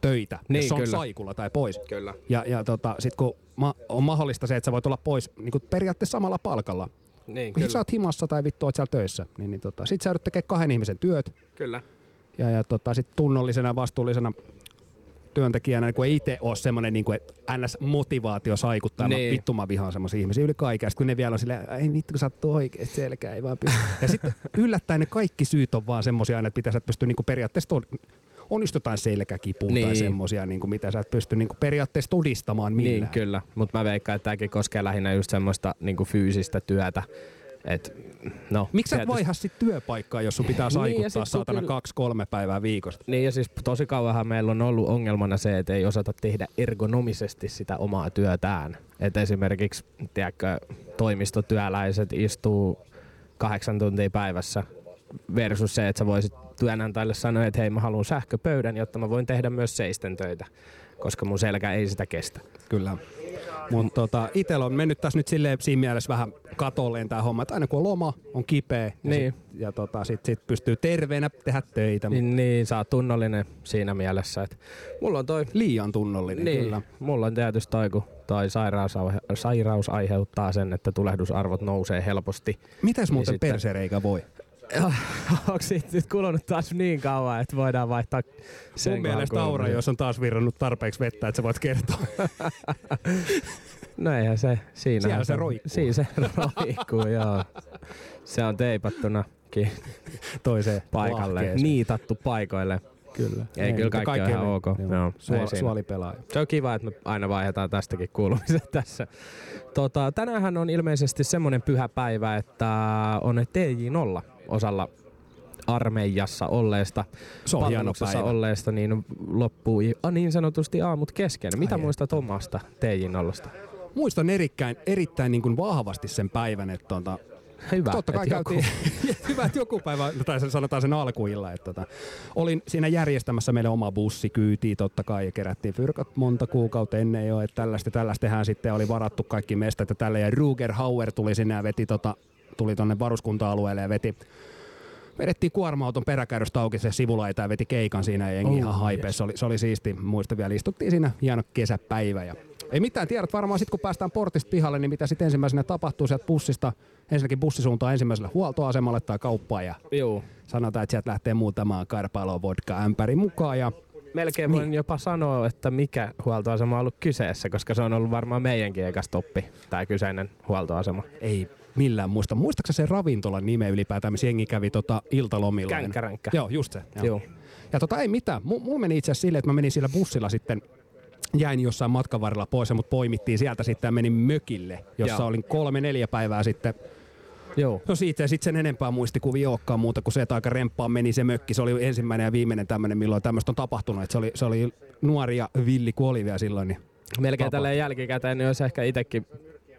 A: töitä,
B: Niin,
A: jos on
B: kyllä.
A: saikulla tai pois.
B: Kyllä.
A: Ja, ja tota, sit kun ma- on mahdollista se, että sä voit olla pois niin kuin periaatteessa samalla palkalla.
B: Niin,
A: sit sä oot himassa tai vittu oot siellä töissä, niin, niin tota, sit sä joudut tekemään kahden ihmisen työt.
B: kyllä.
A: Ja, ja tota, sit tunnollisena ja vastuullisena työntekijänä, niin kun ei itse ole semmoinen niin NS-motivaatio saikuttaa. Niin. Vittu mä vihaan semmoisia ihmisiä yli kaiken. Sitten kun ne vielä on silleen, ei vittu kun sattuu oikeesti selkää, ei vaan pysty. Ja sitten <laughs> yllättäen ne kaikki syyt on vaan semmoisia, että mitä sä et pysty niin periaatteessa tod- on just jotain selkäkipua niin. tai
B: Niin.
A: semmoisia, niin kuin, mitä sä et pysty niin kuin periaatteessa todistamaan millään.
B: Niin, kyllä. Mutta mä veikkaan, että tämäkin koskee lähinnä just semmoista niinku fyysistä työtä. Et, no,
A: Miksi sä et vaiha sit työpaikkaa, jos sun pitää <laughs>
B: Niin,
A: saikuttaa
B: kun
A: saatana
B: kyllä-
A: kaksi-kolme päivää viikosta?
B: Niin ja siis tosi kauanhan meillä on ollut ongelmana se, että ei osata tehdä ergonomisesti sitä omaa työtään. Et esimerkiksi tiedätkö, toimistotyöläiset istuu kahdeksan tuntia päivässä versus se, että sä voisit työnantajalle sanoa, että hei mä haluan sähköpöydän, jotta mä voin tehdä myös seisten töitä, koska mun selkä ei sitä kestä.
A: Kyllä. Mutta tota, itsellä on mennyt tässä nyt silleen siinä mielessä vähän katolleen tämä homma, että aina kun on loma, on kipeä ja,
B: Niin.
A: sit, ja tota, sit, sit pystyy terveenä tehdä töitä. Niin.
B: Niin, niin sä oot tunnollinen siinä mielessä, että mulla on toi
A: Liian tunnollinen,
B: Niin,
A: kyllä.
B: mulla on tietysti toi, kun toi sairaus, sairaus aiheuttaa sen, että tulehdusarvot nousee helposti.
A: Mitäs muuten
B: sitten-
A: persereikä voi? <laughs>
B: Onko siitä nyt kulunut taas niin kauan, että voidaan vaihtaa sen
A: Mun mielestä Aura, jos on taas virrannut tarpeeksi vettä, että sä voit kertoa. <laughs>
B: No eihän se, siinä
A: Siellä se roikkuu.
B: Siinä se <laughs> roikkuu, joo. Se on teipattunakin
A: toiseen
B: paikalle,
A: lahkeeseen.
B: niitattu paikoille.
A: Kyllä.
B: Ei, kyllä kaikki on ihan ok. Joo,
A: Suoli,
B: ei
A: suoli pelaa.
B: Se on kiva, että me aina vaihdetaan tästäkin kuulumiset <laughs> tässä. Tota, tänäänhän on ilmeisesti semmoinen pyhä päivä, että on TJ0 osalla armeijassa olleesta,
A: Se on hieno
B: palveluksessa
A: päivä.
B: olleesta, niin loppuu ah, niin sanotusti aamut kesken. Mitä
A: Ai
B: muistat omasta TJ0?
A: Muistan erittäin, erittäin niin kuin vahvasti sen päivän, että tota,
B: Hyvä,
A: Totta kai
B: että joku-
A: käytiin, <laughs> hyvä, että joku päivä, no tai sen sanotaan sen alkuilla, että tota, olin siinä järjestämässä meille oma bussi kyytiin totta kai ja kerättiin fyrkat monta kuukautta ennen jo, että tällaista, tehdään sitten, oli varattu kaikki mestat ja tälle ja Ruger Hauer tuli sinne ja veti tota, tuli tonne varuskunta-alueelle ja veti vedettiin kuorma-auton peräkärrystä auki se sivulaita ja veti keikan siinä ja jengi
B: Oh,
A: ihan haipeessa. Se oli, se oli siisti. Muista vielä, istuttiin siinä hieno kesäpäivä ja ei mitään, tiedät varmaan sitten kun päästään portista pihalle, niin mitä sitten ensimmäisenä tapahtuu sieltä bussista. Ensinnäkin bussisuuntaan ensimmäiselle huoltoasemalle tai kauppaan ja
B: Juu.
A: sanotaan, että sieltä lähtee muutama karpalo vodka ämpäri mukaan ja
B: Melkein voin jopa sanoa, että mikä huoltoasema on ollut kyseessä, koska se on ollut varmaan meidänkin eka stoppi, tämä kyseinen huoltoasema.
A: ei millään muista. Muistaaksä se ravintolan nime ylipäätään, missä jengi kävi tota iltalomilla?
B: Känkkäränkkä.
A: Joo, just se. Joo.
B: Joo.
A: Ja tota ei mitään. M- mulla meni itse asiassa silleen, että mä menin sillä bussilla sitten jäin jossain matkan varrella pois ja mut poimittiin sieltä sitten ja menin mökille, jossa
B: Joo.
A: olin kolme neljä päivää sitten.
B: Joo.
A: No siitä ei sitten sen enempää muistikuvia olekaan muuta kuin se, että aika remppaan meni se mökki. Se oli ensimmäinen ja viimeinen tämmöinen, milloin tämmöistä on tapahtunut. Että se, oli, se oli nuori ja villi kun oli vielä silloin. Niin
B: Melkein tälleen jälkikäteen niin olisi ehkä itsekin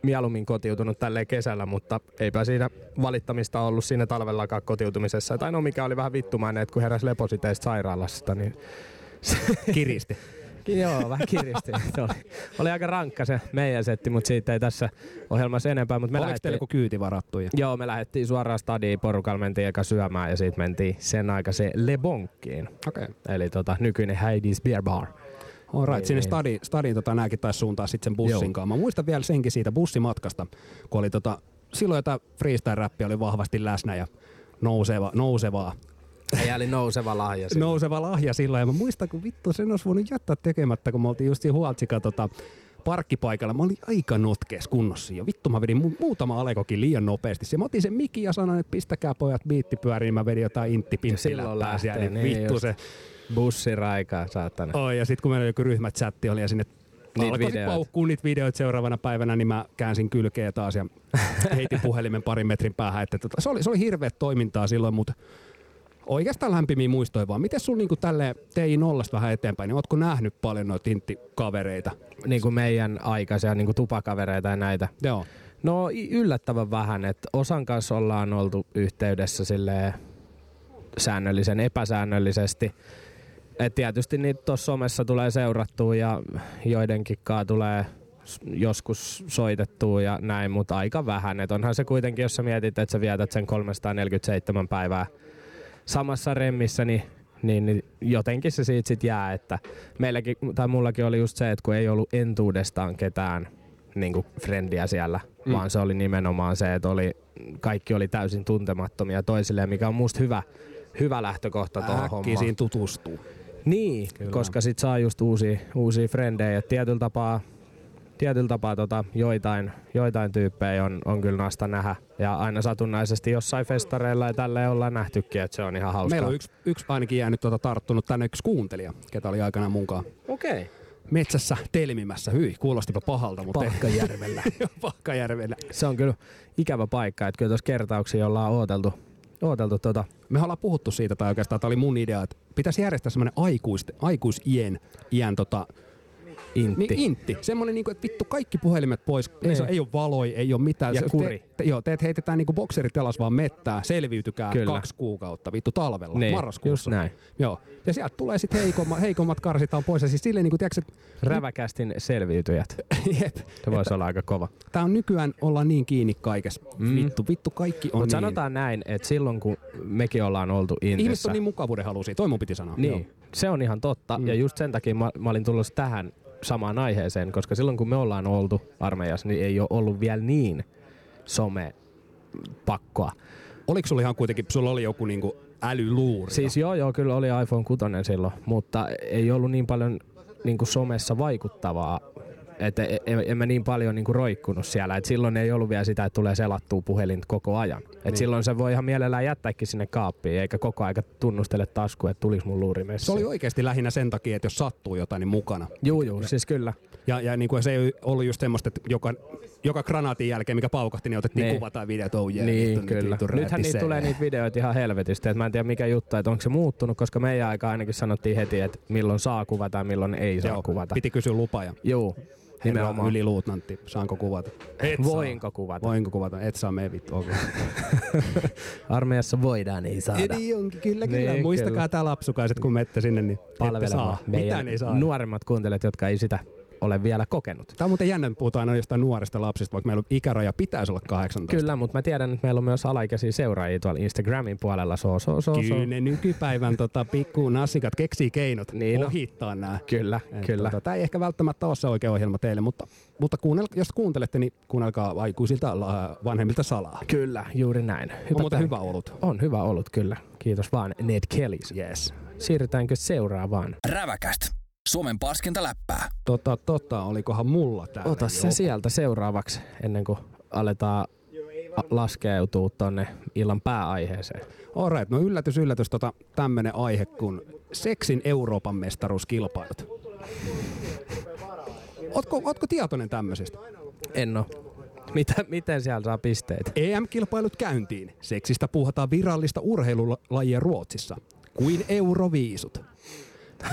B: mieluummin kotiutunut tälleen kesällä, mutta eipä siinä valittamista ollut siinä talvellakaan kotiutumisessa. Tai no mikä oli vähän vittumainen, että kun heräsi lepositeista sairaalasta, niin
A: kiristi. <laughs>
B: Joo, vähän kiristi. <laughs> Se oli, oli aika rankka se meidän setti, mutta siitä ei tässä ohjelmassa enempää. Mutta me
A: Oliko teillä joku kyyti varattu? Ja...
B: Joo, me lähdettiin suoraan stadiin, porukalla mentiin eka syömään ja siitä mentiin sen aikaiseen Le Bonkkiin.
A: Okei. Okay.
B: Eli tota, nykyinen Heidi's Beer Bar.
A: Alright,
B: Niin,
A: sinne
B: niin.
A: stadi, stadiin tota, nääkin taisi suuntaa sitten sen bussin kanssa. Mä muistan vielä senkin siitä bussimatkasta, kun oli tota, silloin jota freestyle-räppi oli vahvasti läsnä ja nouseva, nousevaa,
B: Ei oli nouseva lahja. siinä.
A: nouseva lahja silloin. Ja mä muistan, kun vittu sen olisi voinut jättää tekemättä, kun me oltiin just siinä tota, parkkipaikalla. Mä olin aika notkees kunnossa ja vittu mä vedin mu- muutama alekokin liian nopeasti. Se mä otin sen mikin ja sanoin, että pistäkää pojat biitti pyöriin. Mä vedin jotain intti
B: Ja silloin
A: pinttiläppää siellä. Niin
B: niin
A: vittu
B: just.
A: se.
B: Bussiraikaa, saatana.
A: Oi, ja sitten kun meillä joku ryhmächatti oli ja sinne
B: Niitä
A: alkoi sit
B: videoita.
A: paukkuu niitä videoita seuraavana päivänä, niin mä käänsin kylkeä taas ja heitin puhelimen parin metrin päähän. Että tota, se, oli, se oli hirveät toimintaa silloin, mutta oikeastaan lämpimiä muistoja vaan. Miten sulla niinku tälleen TI nollasta vähän eteenpäin, niin ootko nähnyt paljon noita inttikavereita?
B: Niin kuin meidän aikaisia niin kuin tupakavereita ja näitä.
A: Joo.
B: No yllättävän vähän, että osan kanssa ollaan oltu yhteydessä silleen säännöllisen epäsäännöllisesti. Et tietysti niitä tuossa somessa tulee seurattua ja joidenkin kaa tulee joskus soitettua ja näin, mutta aika vähän. Et onhan se kuitenkin, jos sä mietit, että sä vietät sen 347 päivää samassa remmissä, niin, niin, niin jotenkin se siitä sit jää, että meilläkin, tai mullakin oli just se, että kun ei ollut entuudestaan ketään niin kuin frendiä siellä,
A: Mm.
B: vaan se oli nimenomaan se, että oli, kaikki oli täysin tuntemattomia toisilleen, mikä on musta hyvä, hyvä lähtökohta tuohon hommaan.
A: Äkkisin tutustuu.
B: Niin,
A: Kyllä.
B: Kyllä. koska sit saa just uusia, uusia frendejä. Et tietyllä tapaa, tietyllä tapaa tota, joitain, joitain tyyppejä on, on kyllä nasta nähdä. Ja aina satunnaisesti jossain festareilla ja tälleen ollaan nähtykin, että se on ihan hauskaa.
A: Meillä on yksi, yksi ainakin jäänyt tuota tarttunut tänne yksi kuuntelija, ketä oli aikanaan munkaan
B: Okei. Okay.
A: metsässä telmimässä. Hyi, kuulostipa pahalta, mutta.
B: Pahkajärvellä. <laughs>
A: Pahkajärvellä.
B: se on kyllä ikävä paikka, että kyllä tuossa kertauksia ollaan ooteltu, ooteltu tota,
A: Me ollaan puhuttu siitä, tai oikeastaan tämä oli mun idea, että pitäisi järjestää semmoinen aikuisten, aikuisien iän tota,
B: intti.
A: niin intti. Semmoinen, niin kuin, että vittu kaikki puhelimet pois. Ei,
B: Niin.
A: se, ei ole valoi, ei ole mitään.
B: Ja
A: Se-
B: kuri.
A: Te, te, joo, teet heitetään niin bokserit jalas vaan mettää, selviytykää
B: Kyllä.
A: kaksi kuukautta, vittu talvella,
B: Niin,
A: marraskuussa.
B: just näin.
A: Joo. Ja sieltä tulee sitten heikommat, heikommat karsitaan pois. Ja siis silleen, niin kuin, tiedätkö, että
B: Räväkästin selviytyjät. <laughs>
A: jep,
B: Se voisi olla aika kova.
A: tää on nykyään olla niin kiinni kaikessa. Mm. Vittu, vittu kaikki on
B: Mutta
A: niin.
B: sanotaan näin, että silloin kun mekin ollaan oltu
A: Ihmiset
B: Intissä,
A: on niin mukavuuden halusia, toi mun piti sanoa.
B: Niin,
A: Joo.
B: se on ihan totta.
A: Mm.
B: Ja just sen takia mä, mä olin tullut tähän samaan aiheeseen, koska silloin kun me ollaan oltu armeijassa, niin ei ole ollut vielä niin some pakkoa.
A: Oliko sulla ihan kuitenkin, sulla oli joku niinku älyluuri?
B: Siis joo, joo, kyllä oli iPhone 6 silloin, mutta ei ollut niin paljon niin kuin somessa vaikuttavaa. Että en, en, en mä niin paljon niin kuin roikkunut siellä. Et silloin ei ollut vielä sitä, että tulee selattua puhelin koko ajan. Et
A: Niin.
B: Silloin se voi ihan mielellään jättääkin sinne kaappiin, eikä koko aika tunnustele tasku, että tulis mun luuri
A: se
B: messiin.
A: oli oikeasti lähinnä sen takia, että jos sattuu jotain, niin mukana.
B: Juu, juu, siis kyllä.
A: Ja, ja niin kuin se ei ollut just semmoista, että joka, joka granaatin jälkeen, mikä paukahti, niin otettiin
B: Niin.
A: kuva tai video, oh yeah,
B: niin,
A: vittu, nyt
B: kyllä.
A: vittu
B: Nythän niitä tulee niitä videoita ihan helvetisti. Et mä en tiedä mikä juttu, että onko se muuttunut, koska meidän aika ainakin sanottiin heti, että milloin saa kuvata ja milloin ei saa
A: Joo,
B: kuvata.
A: Piti kysyä lupa ja
B: Juu,
A: nimenomaan yliluutnantti, saanko kuvata? Et
B: Voinko
A: saa.
B: kuvata?
A: Voinko kuvata? Et saa me vittu, okei. <laughs>
B: Armeijassa voidaan, ei saada.
A: Eli onkin, kyllä, kyllä.
B: Niin,
A: Muistakaa
B: kyllä.
A: tää lapsukaiset, kun menette sinne, niin
B: palvelemaan
A: Mitään ei saa.
B: nuoremmat kuuntelijat, jotka ei sitä ole vielä kokenut.
A: Tämä on muuten jännä, että puhutaan aina jostain nuorista lapsista, vaikka meillä on ikäraja pitäisi olla 18.
B: Kyllä, mutta mä tiedän, että meillä on myös alaikäisiä seuraajia tuolla Instagramin puolella. So, so, so, so.
A: Kyllä ne nykypäivän tota, pikku nassikat keksii keinot
B: Niin no.
A: ohittaa nämä.
B: Kyllä, kyllä.
A: Tota, tämä ei ehkä välttämättä ole se oikea ohjelma teille, mutta, mutta kuunnel, jos kuuntelette, niin kuunnelkaa aikuisilta la- vanhemmilta salaa.
B: Kyllä, juuri näin.
A: On muuten hyvä ollut.
B: On hyvä ollut, kyllä. Kiitos vaan Ned Kellys.
A: Yes.
B: Siirrytäänkö seuraavaan?
D: Räväkäst. Suomen paskinta läppää.
A: Tota, tota, olikohan mulla täällä
B: Ota se
A: joku?
B: sieltä seuraavaksi, ennen kuin aletaan laskeutua tonne illan pääaiheeseen.
A: Alright, no yllätys, yllätys, tota, tämmönen aihe kuin seksin Euroopan mestaruuskilpailut. Ootko, ootko tietoinen tämmöisestä?
B: En oo. Mitä, miten siellä saa pisteitä?
A: EM-kilpailut käyntiin. Seksistä puhutaan virallista urheilulajia Ruotsissa. Kuin Euroviisut.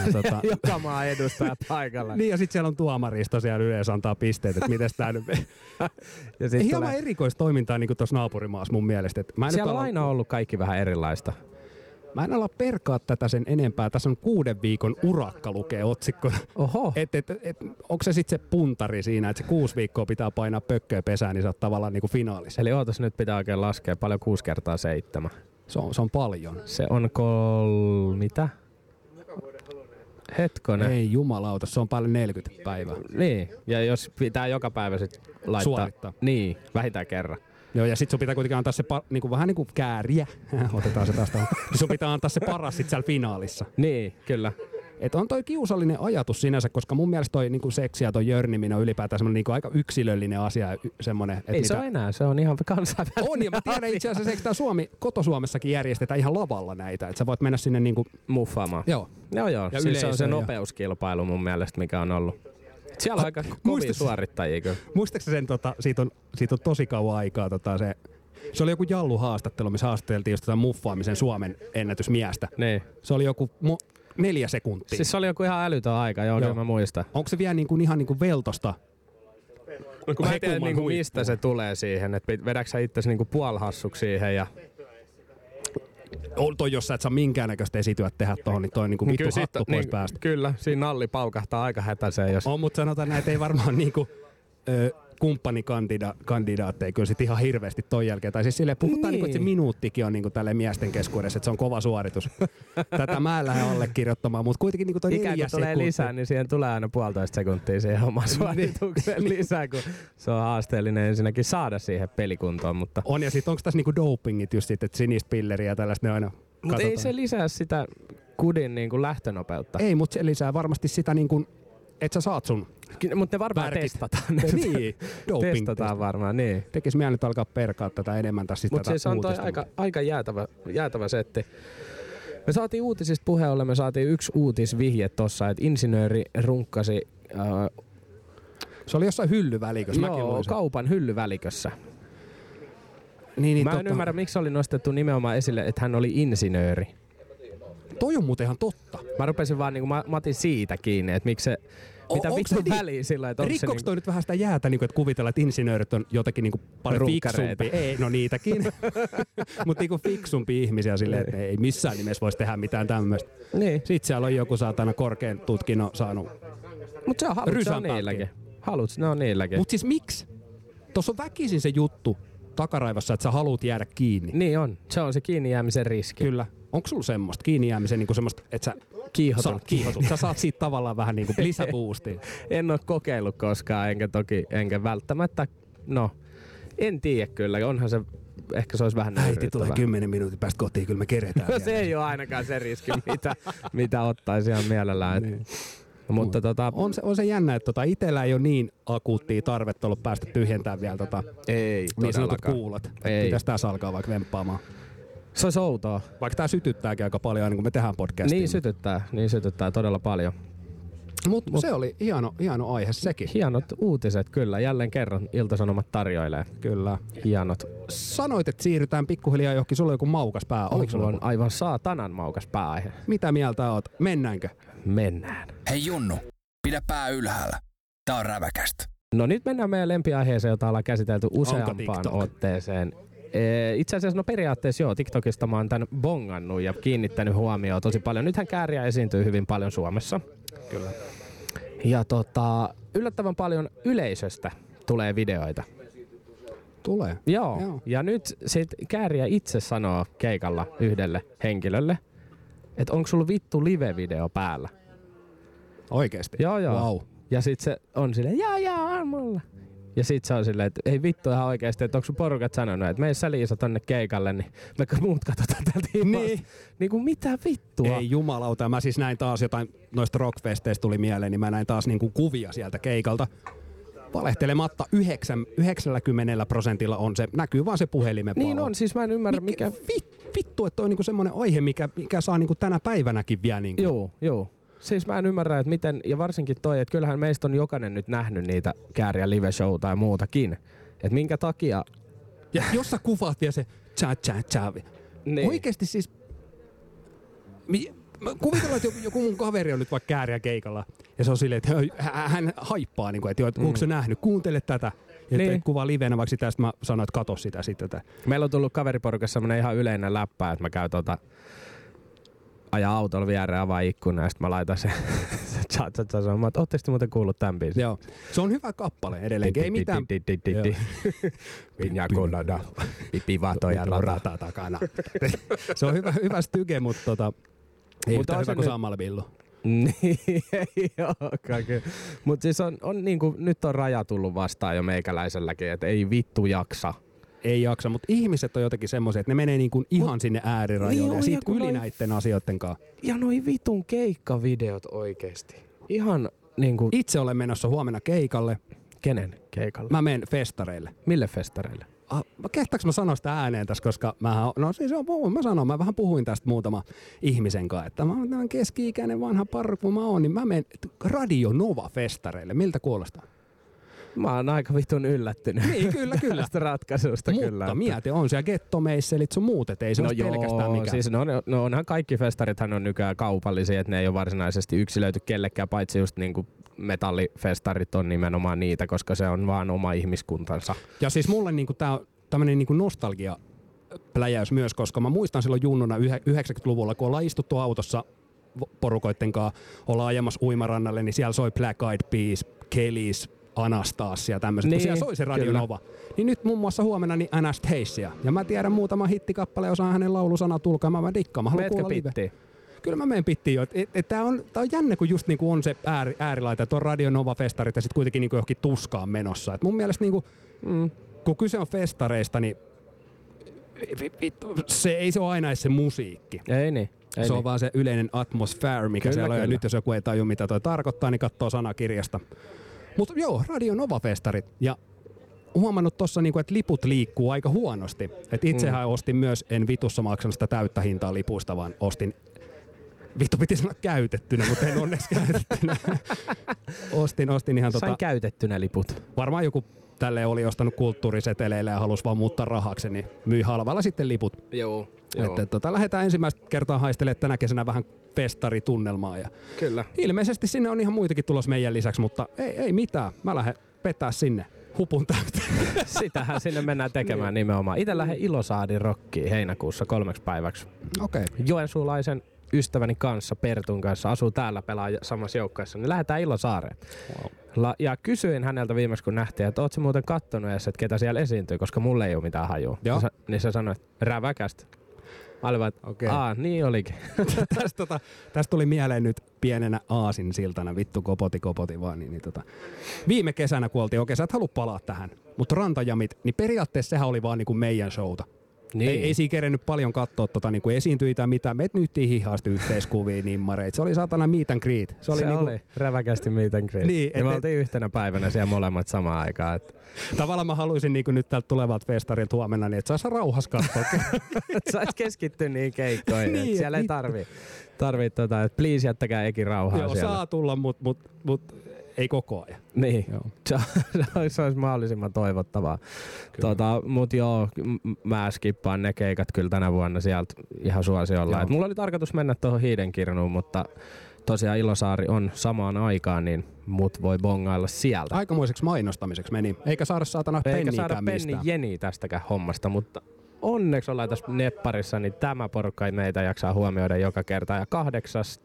A: Ja Tota, <laughs>
B: Joka maa edustaa paikalla.
A: niin ja sitten siellä on tuomaristo siellä yleensä antaa pisteet, että miten tää nyt... <laughs>
B: Ja sit
A: Hieman
B: tulee...
A: erikoista toimintaa niin tuossa naapurimaassa mun mielestä. Et mä, en
B: Siellä on
A: ala,
B: aina ollut kaikki vähän erilaista.
A: mä en ala perkaa tätä sen enempää. Tässä on kuuden viikon urakka lukee otsikkona.
B: Oho.
A: Et, et, et, onko se sitten se puntari siinä, että se kuusi viikkoa pitää painaa pökköä pesään, niin sä oot tavallaan niinku finaalissa.
B: Eli ootas nyt pitää oikein laskea paljon kuusi kertaa seitsemän.
A: Se on, se on paljon.
B: Se on kol... mitä? Hetkonen.
A: Ei jumalauta, se on paljon 40 päivää.
B: Niin, ja jos pitää joka päivä sit laittaa...
A: Suorittaa.
B: Niin, vähintään kerran.
A: Joo, ja sit sun pitää kuitenkin antaa se pa, niinku, vähän niinku kääriä. <laughs> Otetaan se taas. Niin sun pitää antaa se paras sit siellä finaalissa.
B: Niin, kyllä.
A: Et on toi kiusallinen ajatus sinänsä, koska mun mielestä toi niinku seksi ja toi jörniminen on ylipäätään semmonen niinku aika yksilöllinen asia. y- Semmonen, et
B: Ei
A: mitä...
B: se ole enää, se on ihan kansainvälinen.
A: On, ja mä tiedän itse asiassa, tää Suomi, kotosuomessakin järjestetään ihan lavalla näitä. Että sä voit mennä sinne niinku,
B: Muffaamaan.
A: joo.
B: Joo, joo.
A: Ja
B: Siis se on se nopeuskilpailu mun mielestä, mikä on ollut. Siellä on aika kovia
A: Muistat-
B: suorittajia kyllä.
A: Muistaakseni sen, tota, siitä, on, siitä on tosi kauan aikaa tota, se, se oli joku Jallu-haastattelu, missä haastateltiin just tätä muffaamisen Suomen ennätysmiestä.
B: Niin.
A: Se oli joku neljä sekuntia.
B: Siis se oli joku ihan älytön aika, joo,
A: Joo.
B: mä muistan.
A: Onko se vielä niin kuin, ihan niin kuin veltosta?
B: No, kun mä en tiedä, niin
A: huippua.
B: mistä se tulee siihen, että vedätkö sä itse niin puolhassuksi siihen ja
A: On toi, jos sä et saa minkäännäköistä esityä tehdä tohon, niin toi niin kuin
B: Niin
A: vittu
B: kyllä
A: hattu
B: siitä-
A: pois
B: niin,
A: päästä.
B: Kyllä, siinä nalli paukahtaa aika hätäiseen, jos...
A: On, mutta sanotaan näin, että ei varmaan niinku, ö, kumppanikandidaattei kyllä sit ihan hirveästi ton jälkeen. Tai siis silleen puhutaan, niin. niinku, että se
B: Niin.
A: minuuttikin on niinku tälle miesten keskuudessa, että se on kova suoritus. <laughs> Tätä mä en lähde allekirjoittamaan, mutta kuitenkin niinku toi
B: Ikään kuin tulee
A: sekuntia.
B: lisää, niin siihen tulee aina puolitoista sekuntia siihen omaan <laughs> suoritukseen lisää, kun se on haasteellinen ensinnäkin saada siihen pelikuntoon, mutta...
A: On, ja sitten onko tässä niinku dopingit just sit, että sinistä pilleriä ja tällaista ne aina
B: Mutta ei se lisää sitä kudin niin kuin lähtönopeutta.
A: Ei, mutta se lisää varmasti sitä niinku, että sä saat sun
B: Mutta ne varmaan
A: Värkit.
B: testataan. <laughs>
A: niin, doping
B: testataan varmaan, niin.
A: Tekis mieli nyt alkaa perkaa tätä enemmän tässä
B: Mutta
A: tätä
B: siis on toi aika, aika jäätävä, jäätävä setti. Me saatiin uutisista puheen ollen, me saatiin yksi uutisvihje tossa, että insinööri runkkasi äh,
A: Se oli jossain hyllyvälikössä,
B: joo, kaupan hyllyvälikössä.
A: Niin, niin,
B: Mä en
A: tota,
B: ymmärrä, miksi oli nostettu nimenomaan esille, että hän oli insinööri.
A: Toi on muuten ihan totta.
B: Mä rupesin vaan niinku, mä, mä otin siitä kiinni, että miksi se, mitä vittu
A: niin?
B: väliä sillä, että onko se
A: Rikkoks
B: niinku,
A: toi nyt vähän sitä jäätä, niin kuin, että kuvitella, että insinöörit on jotenkin niin kuin paljon
B: Runkkareita.
A: fiksumpi. Ei, no niitäkin. <laughs> Mutta niin fiksumpi ihmisiä silleen, että ei missään nimessä voisi tehdä mitään tämmöistä.
B: Niin,
A: Sitten siellä on joku saatana korkean tutkinnon saanut.
B: mutta se on halut, se on niilläkin. Halut, ne on niilläkin.
A: Mutta siis miksi? Tuossa on väkisin se juttu takaraivassa, että sä haluat jäädä kiinni.
B: Niin on, se on se kiinni jäämisen riski.
A: Kyllä. Onko sulla semmoista kiinni jäämisen, niin semmoista, että sä
B: Kiihotun.
A: saat kiihotut? Sä saat siitä tavallaan vähän niin kuin lisäboostia. <laughs>
B: En ole kokeillut koskaan, enkä toki, enkä välttämättä, no, en tiedä kyllä, onhan se, ehkä se olisi vähän
A: Äiti tulee
B: nöyryyttävää.
A: kymmenen minuutin päästä kotiin, kyllä me keretään. <laughs>
B: No
A: vielä.
B: se ei ole ainakaan se riski, mitä, mitä ottaisi ihan mielellään.
A: Niin.
B: Mutta tota,
A: On se, on se jännä, että tota, itsellä ei ole niin akuuttia tarvetta ollut päästä tyhjentämään vielä tota,
B: ei
A: niin sanotut kuulot.
B: Ei.
A: Pitäisi tässä alkaa vaikka vemppaamaan.
B: Se olisi outoa.
A: Vaikka tämä sytyttääkin aika paljon aina kun me tehdään podcastia.
B: Niin sytyttää, niin sytyttää todella paljon.
A: Mutta Mut, se oli hieno, hieno aihe sekin.
B: Hienot uutiset kyllä, jälleen kerran Iltasanomat tarjoilee
A: Kyllä.
B: hienot.
A: Sanoit, että siirrytään pikkuhiljaa johonkin. Sulla on joku maukas pää. Oliko sulla
B: on
A: joku?
B: aivan saatanan maukas pääaihe.
A: Mitä mieltä oot? Mennäänkö?
B: Mennään.
D: Hei Junnu, pidä pää ylhäällä. Tää on räväkästä.
B: No nyt mennään meidän lempiaiheeseen, jota ollaan käsitelty useampaan otteeseen. Ee, Itse asiassa no periaatteessa joo, TikTokista mä oon tän bongannut ja kiinnittänyt huomioon tosi paljon. Nythän kääriä esiintyy hyvin paljon Suomessa.
A: Kyllä.
B: Ja tota, yllättävän paljon yleisöstä tulee videoita.
A: Tulee.
B: Joo.
A: Joo.
B: Ja nyt sit kääriä itse sanoo keikalla yhdelle henkilölle, että onko sulla vittu live-video päällä.
A: Oikeesti?
B: Joo, joo.
A: Wow.
B: Ja sit se on silleen, jaa, jaa, on mulla. Ja sit se on silleen, että ei vittu ihan oikeesti, että onko sun porukat sanonut, että mene sä Liisa tonne keikalle, niin me muut katsotaan täältä
A: Niin.
B: niin. niin kuin mitä vittua?
A: Ei jumalauta. Mä siis näin taas jotain, noista rockfesteistä tuli mieleen, niin mä näin taas niinku kuvia sieltä keikalta. Valehtelematta 9, 90 prosentilla on se, näkyy vaan se puhelimen
B: Niin
A: palo.
B: on, siis mä en ymmärrä mikä...
A: Vit, vittu, että on niinku semmoinen aihe, mikä, mikä saa niinku tänä päivänäkin vielä niinku.
B: Joo, joo. Siis mä en ymmärrä, että miten, ja varsinkin toi, että kyllähän meistä on jokainen nyt nähnyt niitä kääriä live show tai muutakin. Että minkä takia...
A: Ja jos sä kuvaat vielä se cha cha cha.
B: Niin.
A: Oikeesti siis... Mi, mä kuvitellaan, että joku, mun kaveri on nyt vaikka kääriä keikalla. Ja se on silleen, että hän, haippaa, niin kuin, että, että onko se nähnyt, kuuntele tätä. Ja
B: Niin.
A: kuva livenä, vaikka sitä, sit mä sanoin, että kato sitä sitten.
B: Meillä on tullut kaveriporukassa semmonen ihan yleinen läppä, että mä käyn tota ajaa autolla viereen, avaa ikkuna ja sitten mä laitan se, <laughs> se chat chat chat sanomaan, että ootteko te muuten kuullut tämän biisin?
A: Joo. Se on hyvä kappale edelleenkin, ei mitään. <laughs>
B: Pinja colada, pipi vatoja
A: Vittu, rata takana. <laughs> se on hyvä, hyvä styge, mutta tota, ei
B: Mutta
A: yhtä hyvä kuin Sammal Billu.
B: Niin, ei olekaan. Mutta siis on, on niinku, nyt on raja tullut vastaan jo meikäläiselläkin, että ei vittu jaksa.
A: Ei jaksa, mutta ihmiset on jotenkin semmoisia, että ne menee niin kuin ihan sinne äärirajoille
B: Niin
A: ja siitä yli
B: noi-
A: näiden asioiden kanssa.
B: Ja noi vitun keikkavideot oikeesti. Ihan niinku,
A: Itse olen menossa huomenna keikalle.
B: kenen keikalla?
A: Mä menen festareille.
B: Mille festareille?
A: ah, kehtaanko mä sanoa sitä ääneen tässä, koska mä, no siis on, mä sanon, mä vähän puhuin tästä muutama ihmisen kanssa, että mä oon keski-ikäinen vanha parru, kun mä oon, niin mä menen Radio Nova-festareille. Miltä kuulostaa?
B: Mä oon aika vitun yllättynyt.
A: Niin, kyllä, kyllä. <laughs>
B: Tästä ratkaisusta
A: Mutta
B: kyllä. että-
A: mieti, on siellä gettomeisselit sun muut, et ei se
B: No
A: no pelkästään mikään.
B: siis no, no, onhan kaikki festarithan on nykyään kaupallisia, että ne ei ole varsinaisesti yksilöity kellekään, paitsi just niinku metallifestarit on nimenomaan niitä, koska se on vaan oma ihmiskuntansa.
A: Ja siis mulle niinku tää on tämmönen niinku nostalgia pläjäys myös, koska mä muistan silloin junnuna yhe- 90-luvulla, kun ollaan istuttu autossa porukoitten kanssa, ollaan ajamassa uimarannalle, niin siellä soi Black Eyed Peas, Kellys, Anastasia ja tämmöiset, niin, siellä soi se Radio
B: kyllä.
A: Nova. Niin nyt muun muassa huomenna niin Anastasia. Ja mä tiedän muutama hittikappale, osaan hänen laulusana tulkaa, mä, mä dikkaan, mä haluan kuulla live. Kyllä mä menen pittiin jo. Et, et, et tää, on, tää on jännä, kun just niinku on se ääri, äärilaita, että on Radio Nova-festarit ja sitten kuitenkin niinku johonkin tuskaan menossa. Et mun mielestä niinku,
B: Mm.
A: kun kyse on festareista, niin vittu, se ei se ole aina se musiikki.
B: Ei niin. Ei
A: se
B: niin.
A: on vaan se yleinen atmosfäär, mikä
B: Kyllä,
A: siellä on. Ja nyt jos joku ei taju, mitä toi tarkoittaa, niin katsoo sanakirjasta. Mutta joo, Radio Nova-festarit. Ja huomannut tuossa, niinku, että liput liikkuu aika huonosti. Et itsehän mm. ostin myös, en vitussa maksanut sitä täyttä hintaa lipuista, vaan ostin Vittu piti sanoa käytettynä, mutta en onneksi <laughs> käytettynä. ostin, ostin ihan tota,
B: Sain käytettynä liput.
A: varmaan joku tälle oli ostanut kulttuuriseteleillä ja halusi vaan muuttaa rahaksi, niin myi halvalla sitten liput.
B: Joo.
A: Että, tota, lähdetään ensimmäistä kertaa haistelemaan tänä kesänä vähän festaritunnelmaa. Ja
B: Kyllä.
A: ilmeisesti sinne on ihan muitakin tulos meidän lisäksi, mutta ei, ei mitään. Mä lähden vetää sinne hupun täyteen. <laughs>
B: Sitähän sinne mennään tekemään nimenomaan. Itse lähden Ilosaadin rokkiin heinäkuussa kolmeksi päiväksi.
A: Okei. Okay.
B: Joensuulaisen ystäväni kanssa, Pertun kanssa, asuu täällä, pelaa samassa joukkueessa, niin lähdetään Ilosaareen.
A: Wow.
B: La, ja kysyin häneltä viimeksi, kun nähtiin, että ootko muuten kattonut edes, että ketä siellä esiintyy, koska mulle ei ole mitään hajua.
A: Joo.
B: Sa- niin se sanoi, että räväkästä. Mä olin vaan, että
A: Okei.
B: aa, niin olikin. <laughs>
A: tästä, tota, tästä tuli mieleen nyt pienenä aasin siltana, vittu kopoti kopoti vaan. Niin, niin tota. Viime kesänä kun oltiin, okei sä et halua palaa tähän, mutta rantajamit, niin periaatteessa sehän oli vaan niinku meidän showta. Niin. Ei, ei siinä kerennyt paljon katsoa tota, niinku esiintyitä tai mitään. Me nyttiin hihaasti yhteiskuviin nimmareit. Se oli saatana meet and greet. Se
B: Se
A: oli,
B: oli,
A: niinku,
B: oli räväkästi meet and greet.
A: Niin,
B: Niin, ja
A: et-
B: me oltiin yhtenä päivänä siellä molemmat samaan aikaan. Että
A: Tavallaan mä haluaisin niinku nyt täältä tulevalta festarilta huomenna, niin että saisi rauhassa katsoa. <laughs>
B: et sais keskittyä niihin keikkoihin.
A: Niin,
B: niin,
A: et
B: siellä ei tarvii, tarvii tota, että please jättäkää Ekin rauhaa
A: Joo,
B: siellä.
A: saa tulla, mutta mut, mut, ei koko ajan.
B: Niin,
A: Joo. <laughs>
B: se, olisi- se olisi mahdollisimman toivottavaa. Tota, mut joo, mä skippaan ne keikat kyllä tänä vuonna sieltä ihan suosiolla.
A: Joo.
B: Et mulla oli tarkoitus mennä tuohon Hiidenkirnuun, mutta tosiaan Ilosaari on samaan aikaan, niin mut voi bongailla sieltä.
A: Aikamoiseksi mainostamiseksi meni. Eikä saada saatana
B: Eikä saada penni jeni tästäkään hommasta, mutta onneksi ollaan tässä Nepparissa, niin tämä porukka ei meitä jaksaa huomioida joka kerta. Ja kahdeksas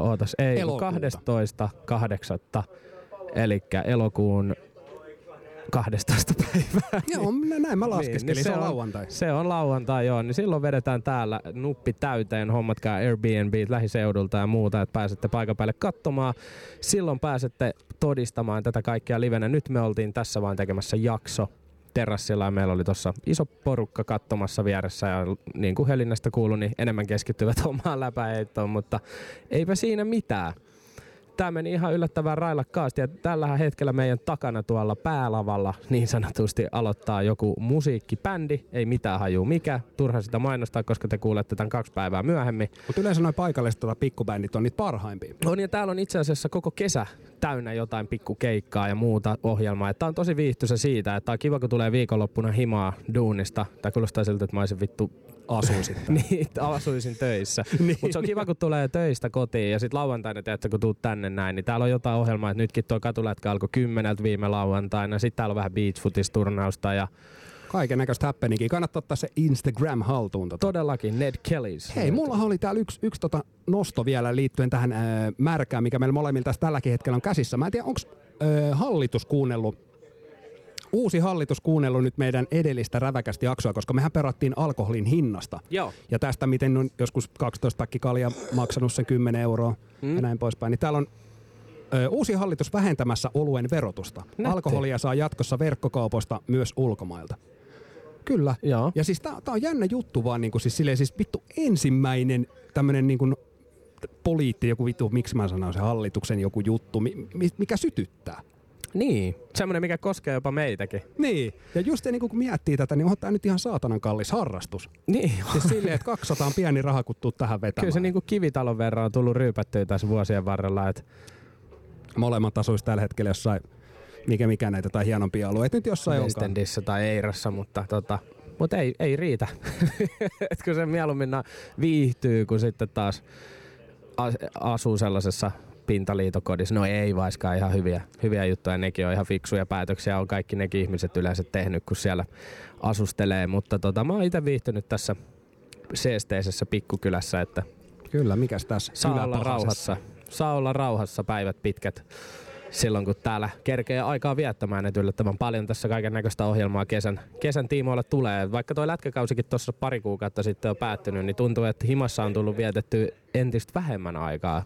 B: ootas, ei,
A: Elokuuta.
B: 12. kahdeksatta, eli elokuun 12. päivää. <laughs>
A: Joo, minä näin mä laskeskelin,
B: niin
A: se on lauantai.
B: Se on lauantai, joo. Niin silloin vedetään täällä nuppi täyteen, hommatkaa Airbnb lähiseudulta ja muuta, että pääsette paikan päälle katsomaan. Silloin pääsette todistamaan tätä kaikkea livenä. Nyt me oltiin tässä vaan tekemässä jakso terassilla ja meillä oli tuossa iso porukka katsomassa vieressä ja niin kuin Helinnästä kuului, niin enemmän keskittyvät <laughs> omaan läpäheittoon, mutta eipä siinä mitään. Tämä meni ihan yllättävän railakkaasti ja tällä hetkellä meidän takana tuolla päälavalla niin sanotusti aloittaa joku musiikkibändi, ei mitään haju mikä, turha sitä mainostaa, koska te kuulette tämän kaksi päivää myöhemmin.
A: Mutta yleensä noin paikalliset pikkubändit on niitä parhaimpia.
B: On ja täällä on itse asiassa koko kesä täynnä jotain pikkukeikkaa ja muuta ohjelmaa. Tämä on tosi viihtyisä siitä, että on kiva kun tulee viikonloppuna himaa duunista. Tämä kuulostaa siltä, että mä olisin vittu
A: Asuu sitten. <laughs>
B: niin, että asuisin töissä.
A: Niin.
B: Mutta se on kiva, kun tulee töistä kotiin ja sitten lauantaina, tiedätkö, kun tuut tänne näin, niin täällä on jotain ohjelmaa, että nytkin tuo katulätkä alkoi kymmeneltä viime lauantaina. Sitten täällä on vähän beachfootis-turnausta ja
A: Kaiken näköistä happeningia. Kannattaa ottaa se Instagram haltuun. Tota.
B: todellakin Ned Kellys.
A: Hei, mulla oli täällä yksi, yksi tota nosto vielä liittyen tähän ää, märkään, mikä meillä molemmilla tässä tälläkin hetkellä on käsissä. Mä en tiedä, onko hallitus kuunnellut, uusi hallitus kuunnellut nyt meidän edellistä räväkästä jaksoa, koska mehän perattiin alkoholin hinnasta.
B: Joo.
A: Ja tästä, miten on joskus 12 pakki kalja maksanut sen 10 euroa mm. ja näin poispäin. Niin täällä on ö, uusi hallitus vähentämässä oluen verotusta.
B: Nätti.
A: Alkoholia saa jatkossa verkkokaupoista myös ulkomailta. Kyllä.
B: Joo.
A: Ja siis tää, tää on jännä juttu vaan niinku siis silleen siis vittu ensimmäinen tämmönen niinku poliitti, joku vittu, miksi mä sanon se hallituksen joku juttu, mi, mi, mikä sytyttää.
B: Niin, semmoinen mikä koskee jopa meitäkin.
A: Niin, ja just niin kun miettii tätä, niin on tämä nyt ihan saatanan kallis harrastus.
B: Niin,
A: Siis silleen, että 200 on pieni raha, kun tuut tähän vetämään.
B: kyllä se niinku kivitalon verran on tullut ryypättyä tässä vuosien varrella. Et
A: Molemmat asuisi tällä hetkellä jossain, mikä mikä näitä tai hienompia alueita nyt jossain onkaan.
B: Tai Eirassa, mutta tota, mut ei, ei riitä. <laughs> Et kun se mieluummin viihtyy, kun sitten taas as- asuu sellaisessa pintaliitokodissa. No ei vaiskaan ihan hyviä, hyviä juttuja, nekin on ihan fiksuja päätöksiä, on kaikki nekin ihmiset yleensä tehnyt, kun siellä asustelee. Mutta tota, mä oon itse viihtynyt tässä seesteisessä pikkukylässä, että
A: Kyllä, mikäs tässä?
B: saa olla rauhassa. Saa olla rauhassa päivät pitkät silloin, kun täällä kerkee aikaa viettämään, että yllättävän paljon tässä kaiken näköistä ohjelmaa kesän, kesän tiimoilla tulee. Vaikka toi lätkäkausikin tuossa pari kuukautta sitten on päättynyt, niin tuntuu, että himassa on tullut vietetty entistä vähemmän aikaa.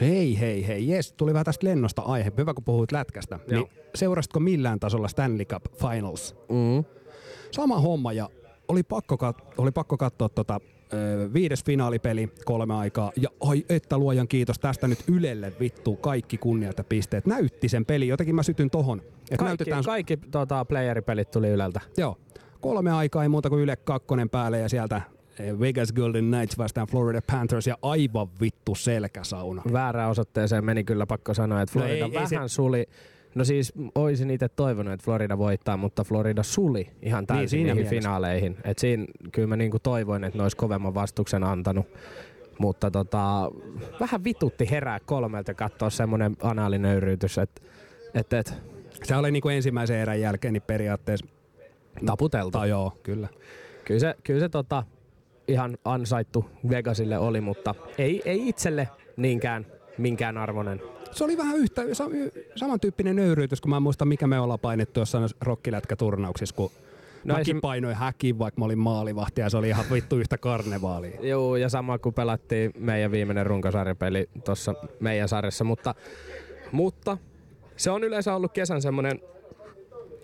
A: Hei, hei, hei. Jes, tuli vähän tästä lennosta aihe. Hyvä, kun puhuit lätkästä.
B: Joo.
A: Niin seurasitko millään tasolla Stanley Cup Finals?
B: Mm.
A: Sama homma ja oli pakko, kat- oli pakko katsoa tota, viides finaalipeli kolme aikaa. Ja ai että luojan kiitos tästä nyt Ylelle vittu kaikki kunniat ja pisteet. Näytti sen peli, jotenkin mä sytyn tohon. Että
B: Kaikki,
A: näytetään,
B: kaikki tota, playeripelit tuli Yleltä.
A: joo, kolme aikaa ei muuta kuin Yle kakkonen päälle ja sieltä eh, Vegas Golden Knights vastaan Florida Panthers ja aivan vittu selkäsauna.
B: Väärään osoitteeseen meni kyllä pakko sanoa, että
A: No
B: Florida
A: ei- ei
B: vähän
A: se-
B: suli. No siis oisin itse toivonut, että Florida voittaa, mutta Florida suli ihan täysin
A: Niin, siinä
B: niin, niihin
A: mielessä.
B: finaaleihin. Et siinä kyllä mä niinku toivoin, että ne olisi kovemman vastuksen antanut. Mutta tota, vähän vitutti herää kolmelta katsoa semmoinen anaalinöyryytys, että et, et,
A: Se oli niinku ensimmäisen erän jälkeen niin periaatteessa
B: taputeltu.
A: Joo, kyllä.
B: Kyllä se, kyllä se tota, ihan ansaittu Vegasille oli, mutta ei, ei itselle niinkään minkään arvoinen.
A: Se oli vähän yhtä, samantyyppinen nöyryytys, kun mä muistan, mikä me ollaan painettu jossain rokkilätkäturnauksissa, kun
B: no
A: mäkin
B: esim-
A: painoin häkin, vaikka mä olin maalivahti, ja se oli ihan vittu yhtä karnevaalia. <laughs>
B: Joo, ja sama kuin pelattiin meidän viimeinen runkosarjapeli tuossa meidän sarjassa, mutta, mutta se on yleensä ollut kesän semmoinen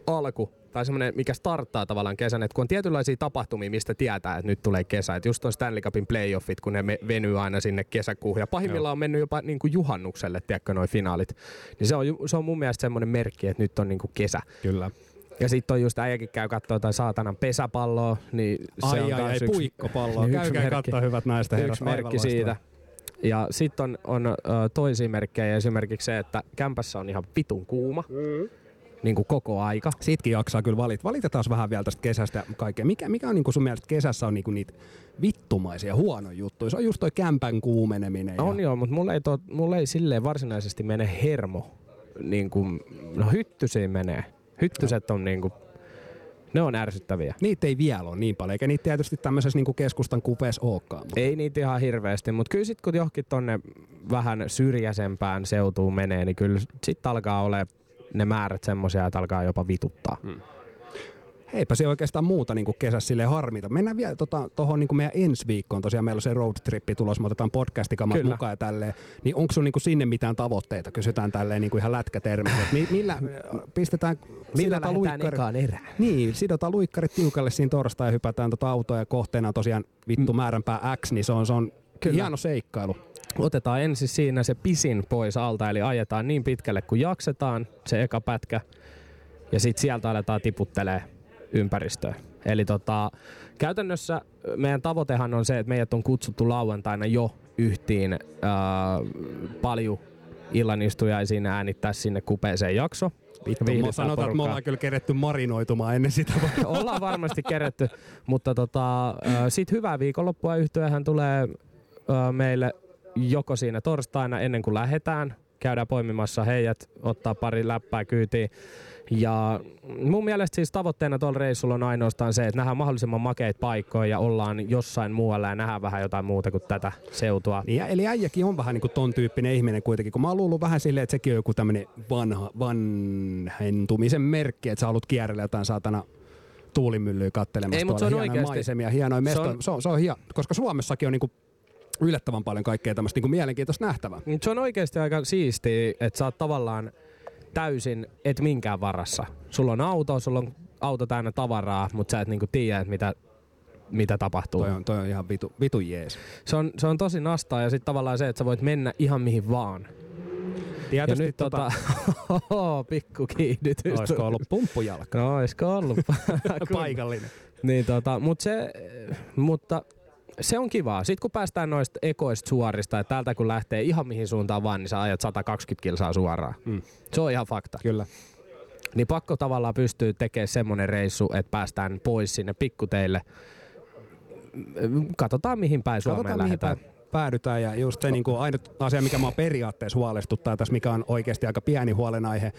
B: alku, tai semmoinen, mikä starttaa tavallaan kesän, että kun on tietynlaisia tapahtumia, mistä tietää, että nyt tulee kesä. Että just on Stanley Cupin playoffit, kun ne me- venyy aina sinne kesäkuuhun. Ja pahimmillaan on mennyt jopa niin kuin juhannukselle, tiedätkö, noi finaalit. Niin se on, se on mun mielestä semmoinen merkki, että nyt on niin kuin kesä.
A: Kyllä.
B: Ja sitten on just äijäkin käy katsoa tai saatanan pesäpalloa, niin se
A: Ai
B: on
A: ai
B: kans
A: ai,
B: yksi-
A: puikkopalloa. <laughs>
B: yksi
A: Käykää
B: merkki.
A: katsoa hyvät naiset ja herrat.
B: yksi merkki siitä. Ja sitten on, on toisia merkkejä, esimerkiksi se, että kämpässä on ihan vitun kuuma, mm. Niin kuin koko aika.
A: Sitkin jaksaa kyllä valita. Valitetaan vähän vielä tästä kesästä ja kaikkea. Mikä, mikä on niinku sun mielestä kesässä on niinku niitä vittumaisia huonoja juttuja? Se on just toi kämpän kuumeneminen. Ja...
B: On joo, mutta mulle ei, to, mulle ei silleen varsinaisesti mene hermo. Niin kuin, no hyttysiin menee. Hyttyset on niin kuin, ne on ärsyttäviä.
A: Niitä ei vielä ole niin paljon, eikä niitä tietysti tämmöisessä niinku keskustan kupeessa olekaan. Mutta
B: Ei niitä ihan hirveästi, mutta kyllä sit kun johonkin tonne vähän syrjäisempään seutuun menee, niin kyllä sit alkaa ole ne määrät semmosia, että alkaa jopa vituttaa.
A: Hmm. Heipä se oikeastaan muuta niin kuin kesässä silleen harmita. Mennään vielä tuohon tota, niin meidän ensi viikkoon. Tosiaan meillä on se road trippi tulossa, me otetaan podcastikamat
B: Kyllä.
A: mukaan ja tälleen. Niin onko sulla niin kuin sinne mitään tavoitteita? Kysytään tälleen niin kuin ihan lätkätermissä. Et mi- millä pistetään sidotaan luikkari-
B: erään?
A: Niin, sidotaan luikkarit tiukalle siinä torstai ja hypätään tota autoa ja kohteena on tosiaan vittu määränpää X, niin se on, se on
B: Kyllä.
A: hieno seikkailu.
B: Otetaan ensin siinä se pisin pois alta, eli ajetaan niin pitkälle kuin jaksetaan se eka pätkä, ja sitten sieltä aletaan tiputtelee ympäristöä. Eli tota, käytännössä meidän tavoitehan on se, että meidät on kutsuttu lauantaina jo yhtiin ää, paljon illanistujaisiin äänittää sinne kupeeseen jakso.
A: Vittu, sanotaan, että me ollaan kyllä keretty marinoitumaan ennen sitä. <laughs>
B: Ollaan varmasti kerätty, mutta tota, sitten hyvää viikonloppua yhtyöhän tulee meille joko siinä torstaina ennen kuin lähdetään. Käydään poimimassa heijät, ottaa pari läppää kyytiin. Ja mun mielestä siis tavoitteena tuolla reissulla on ainoastaan se, että nähdään mahdollisimman makeita paikkoja ja ollaan jossain muualla ja nähdään vähän jotain muuta kuin tätä seutua.
A: Niin, ja- eli äijäkin on vähän niin kuin ton tyyppinen ihminen kuitenkin, kun mä oon luullut vähän silleen, että sekin on joku tämmönen vanha, vanhentumisen merkki, että sä haluat kierrellä jotain saatana tuulimyllyä kattelemassa
B: Ei, mut
A: tuolla
B: se on oikeasti-
A: maisemia, hienoja mestoja.
B: se on-
A: Se on, se on hieno, koska Suomessakin on niinku yllättävän paljon kaikkea tämmöistä niinku mielenkiintoista nähtävää.
B: Mut Se on oikeasti aika siistiä, että sä oot tavallaan täysin et minkään varassa. Sulla on auto, sulla on auto täynnä tavaraa, mutta sä et niinku tiedä, mitä, mitä tapahtuu.
A: Toi on, toi on ihan vitu, vitu jees.
B: Se on, se on tosi nastaa ja sitten tavallaan se, että sä voit mennä ihan mihin vaan.
A: Tietysti
B: ja nyt tota, tota <laughs> pikku kiihdytys.
A: Olisiko ollut pumppujalka?
B: No olisiko ollut. <laughs>
A: Paikallinen.
B: niin tota, mut se, mutta se on kivaa. Sitten kun päästään noista ekoista suorista, että täältä kun lähtee ihan mihin suuntaan vaan, niin sä ajat 120 kilsaa suoraan. Mm. Se on ihan fakta.
A: Kyllä.
B: Niin pakko tavallaan pystyy tekemään semmonen reissu, että päästään pois sinne pikkuteille. Katsotaan mihin päin Suomeen Katsotaan, lähdetään. Mihin päin
A: päädytään ja just se niin kuin ainut asia, mikä mua periaatteessa huolestuttaa tässä, mikä on oikeasti aika pieni huolenaihe,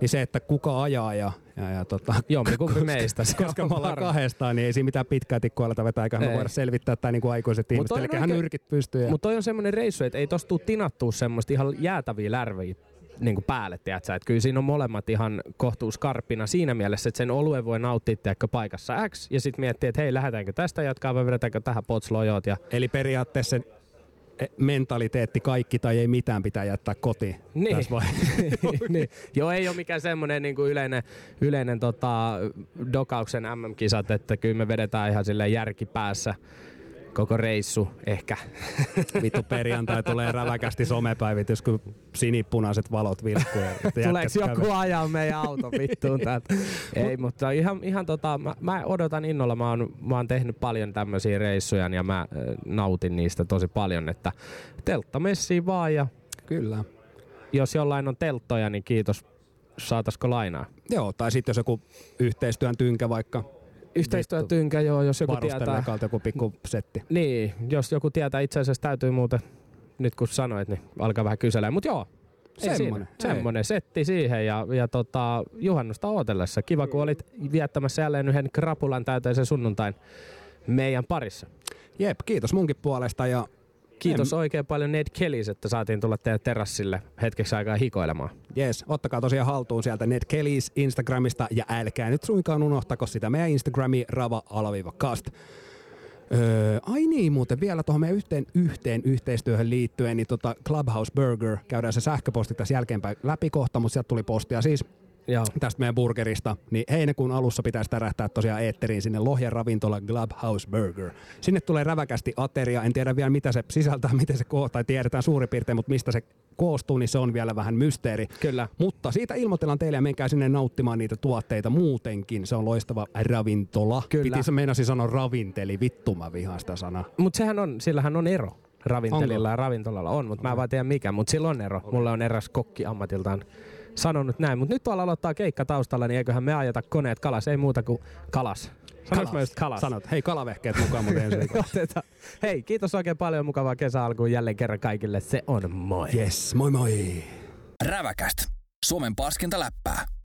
A: niin se, että kuka ajaa ja, ja, ja tota,
B: Joo, kumpi meistä. Se <laughs>
A: koska me ollaan kahdestaan, niin ei siinä mitään pitkää tikkua aleta vetää, eikä me voida selvittää tämä niin kuin aikuiset ihmiset, eli hän yrkit pystyy.
B: Mutta toi on semmoinen reissu, että ei tosta tule tinattua semmoista ihan jäätäviä lärviä niin kuin päälle, tiedätkö? Että kyllä siinä on molemmat ihan kohtuuskarppina siinä mielessä, että sen oluen voi nauttia tiedätkö, paikassa X ja sitten miettiä, että hei, lähdetäänkö tästä jatkaa vai vedetäänkö tähän potslojot. Ja...
A: Eli periaatteessa mentaliteetti kaikki tai ei mitään pitää jättää kotiin.
B: Niin. <laughs> niin. Joo, ei ole mikään semmoinen niin kuin yleinen, yleinen tota, dokauksen MM-kisat, että kyllä me vedetään ihan sille järki päässä koko reissu ehkä. <laughs>
A: Vittu perjantai tulee räväkästi somepäivitys, kun sinipunaiset valot vilkkuu. <laughs>
B: Tuleeko joku ajaa meidän auto vittuun täältä? <laughs> Ei, mutta ihan, ihan tota, mä, mä, odotan innolla. Mä oon, mä oon tehnyt paljon tämmöisiä reissuja ja mä äh, nautin niistä tosi paljon, että teltta messiin vaan ja
A: Kyllä.
B: Jos jollain on telttoja, niin kiitos. Saataisiko lainaa?
A: Joo, tai sitten jos joku yhteistyön tynkä vaikka
B: Yhteistyötynkä, joo, jos joku tietää.
A: joku pikku setti.
B: Niin, jos joku tietää, itse asiassa täytyy muuten, nyt kun sanoit, niin alkaa vähän kysellä. Mutta joo, semmonen, semmonen setti siihen ja, ja tota, juhannusta ootellessa. Kiva, kun olit viettämässä jälleen yhden krapulan täyteisen sunnuntain meidän parissa.
A: Jep, kiitos munkin puolesta ja
B: Kiitos en... oikein paljon Ned Kellys, että saatiin tulla teidän terassille hetkeksi aikaa hikoilemaan.
A: Yes, ottakaa tosiaan haltuun sieltä Ned Kellys Instagramista ja älkää nyt suinkaan unohtako sitä meidän Instagrami rava-kast. Öö, ai niin, muuten vielä tuohon meidän yhteen, yhteen yhteistyöhön liittyen, niin tota Clubhouse Burger, käydään se sähköposti tässä jälkeenpäin läpi kohta, mutta sieltä tuli postia siis Joo. tästä meidän burgerista, niin heinäkuun alussa pitäisi tärähtää tosiaan eetteriin sinne Lohjan ravintola Clubhouse Burger. Sinne tulee räväkästi ateria, en tiedä vielä mitä se sisältää, <laughs> miten se koostuu, tai tiedetään suurin piirtein, mutta mistä se koostuu, niin se on vielä vähän mysteeri.
B: Kyllä.
A: Mutta siitä ilmoitellaan teille ja menkää sinne nauttimaan niitä tuotteita muutenkin. Se on loistava ravintola.
B: Kyllä.
A: Piti se meinasi sanoa ravinteli, vittu mä vihaan sitä sanaa.
B: Mutta sehän on, sillähän on ero ravintelilla Onko? ja ravintolalla on, mutta mä en vaan tiedä mikä, mutta sillä on ero. Okay. Mulla on eräs kokki ammatiltaan sanonut näin. Mutta nyt tuolla aloittaa keikka taustalla, niin eiköhän me ajeta koneet kalas. Ei muuta kuin kalas.
A: Sanoinko mä just kalas? Sanot. Hei, kalavehkeet mukaan muuten ensi <laughs>
B: Hei, kiitos oikein paljon. Mukavaa kesäalkuun jälleen kerran kaikille. Se on moi.
A: Yes, moi moi.
D: Räväkäst. Suomen paskinta läppää.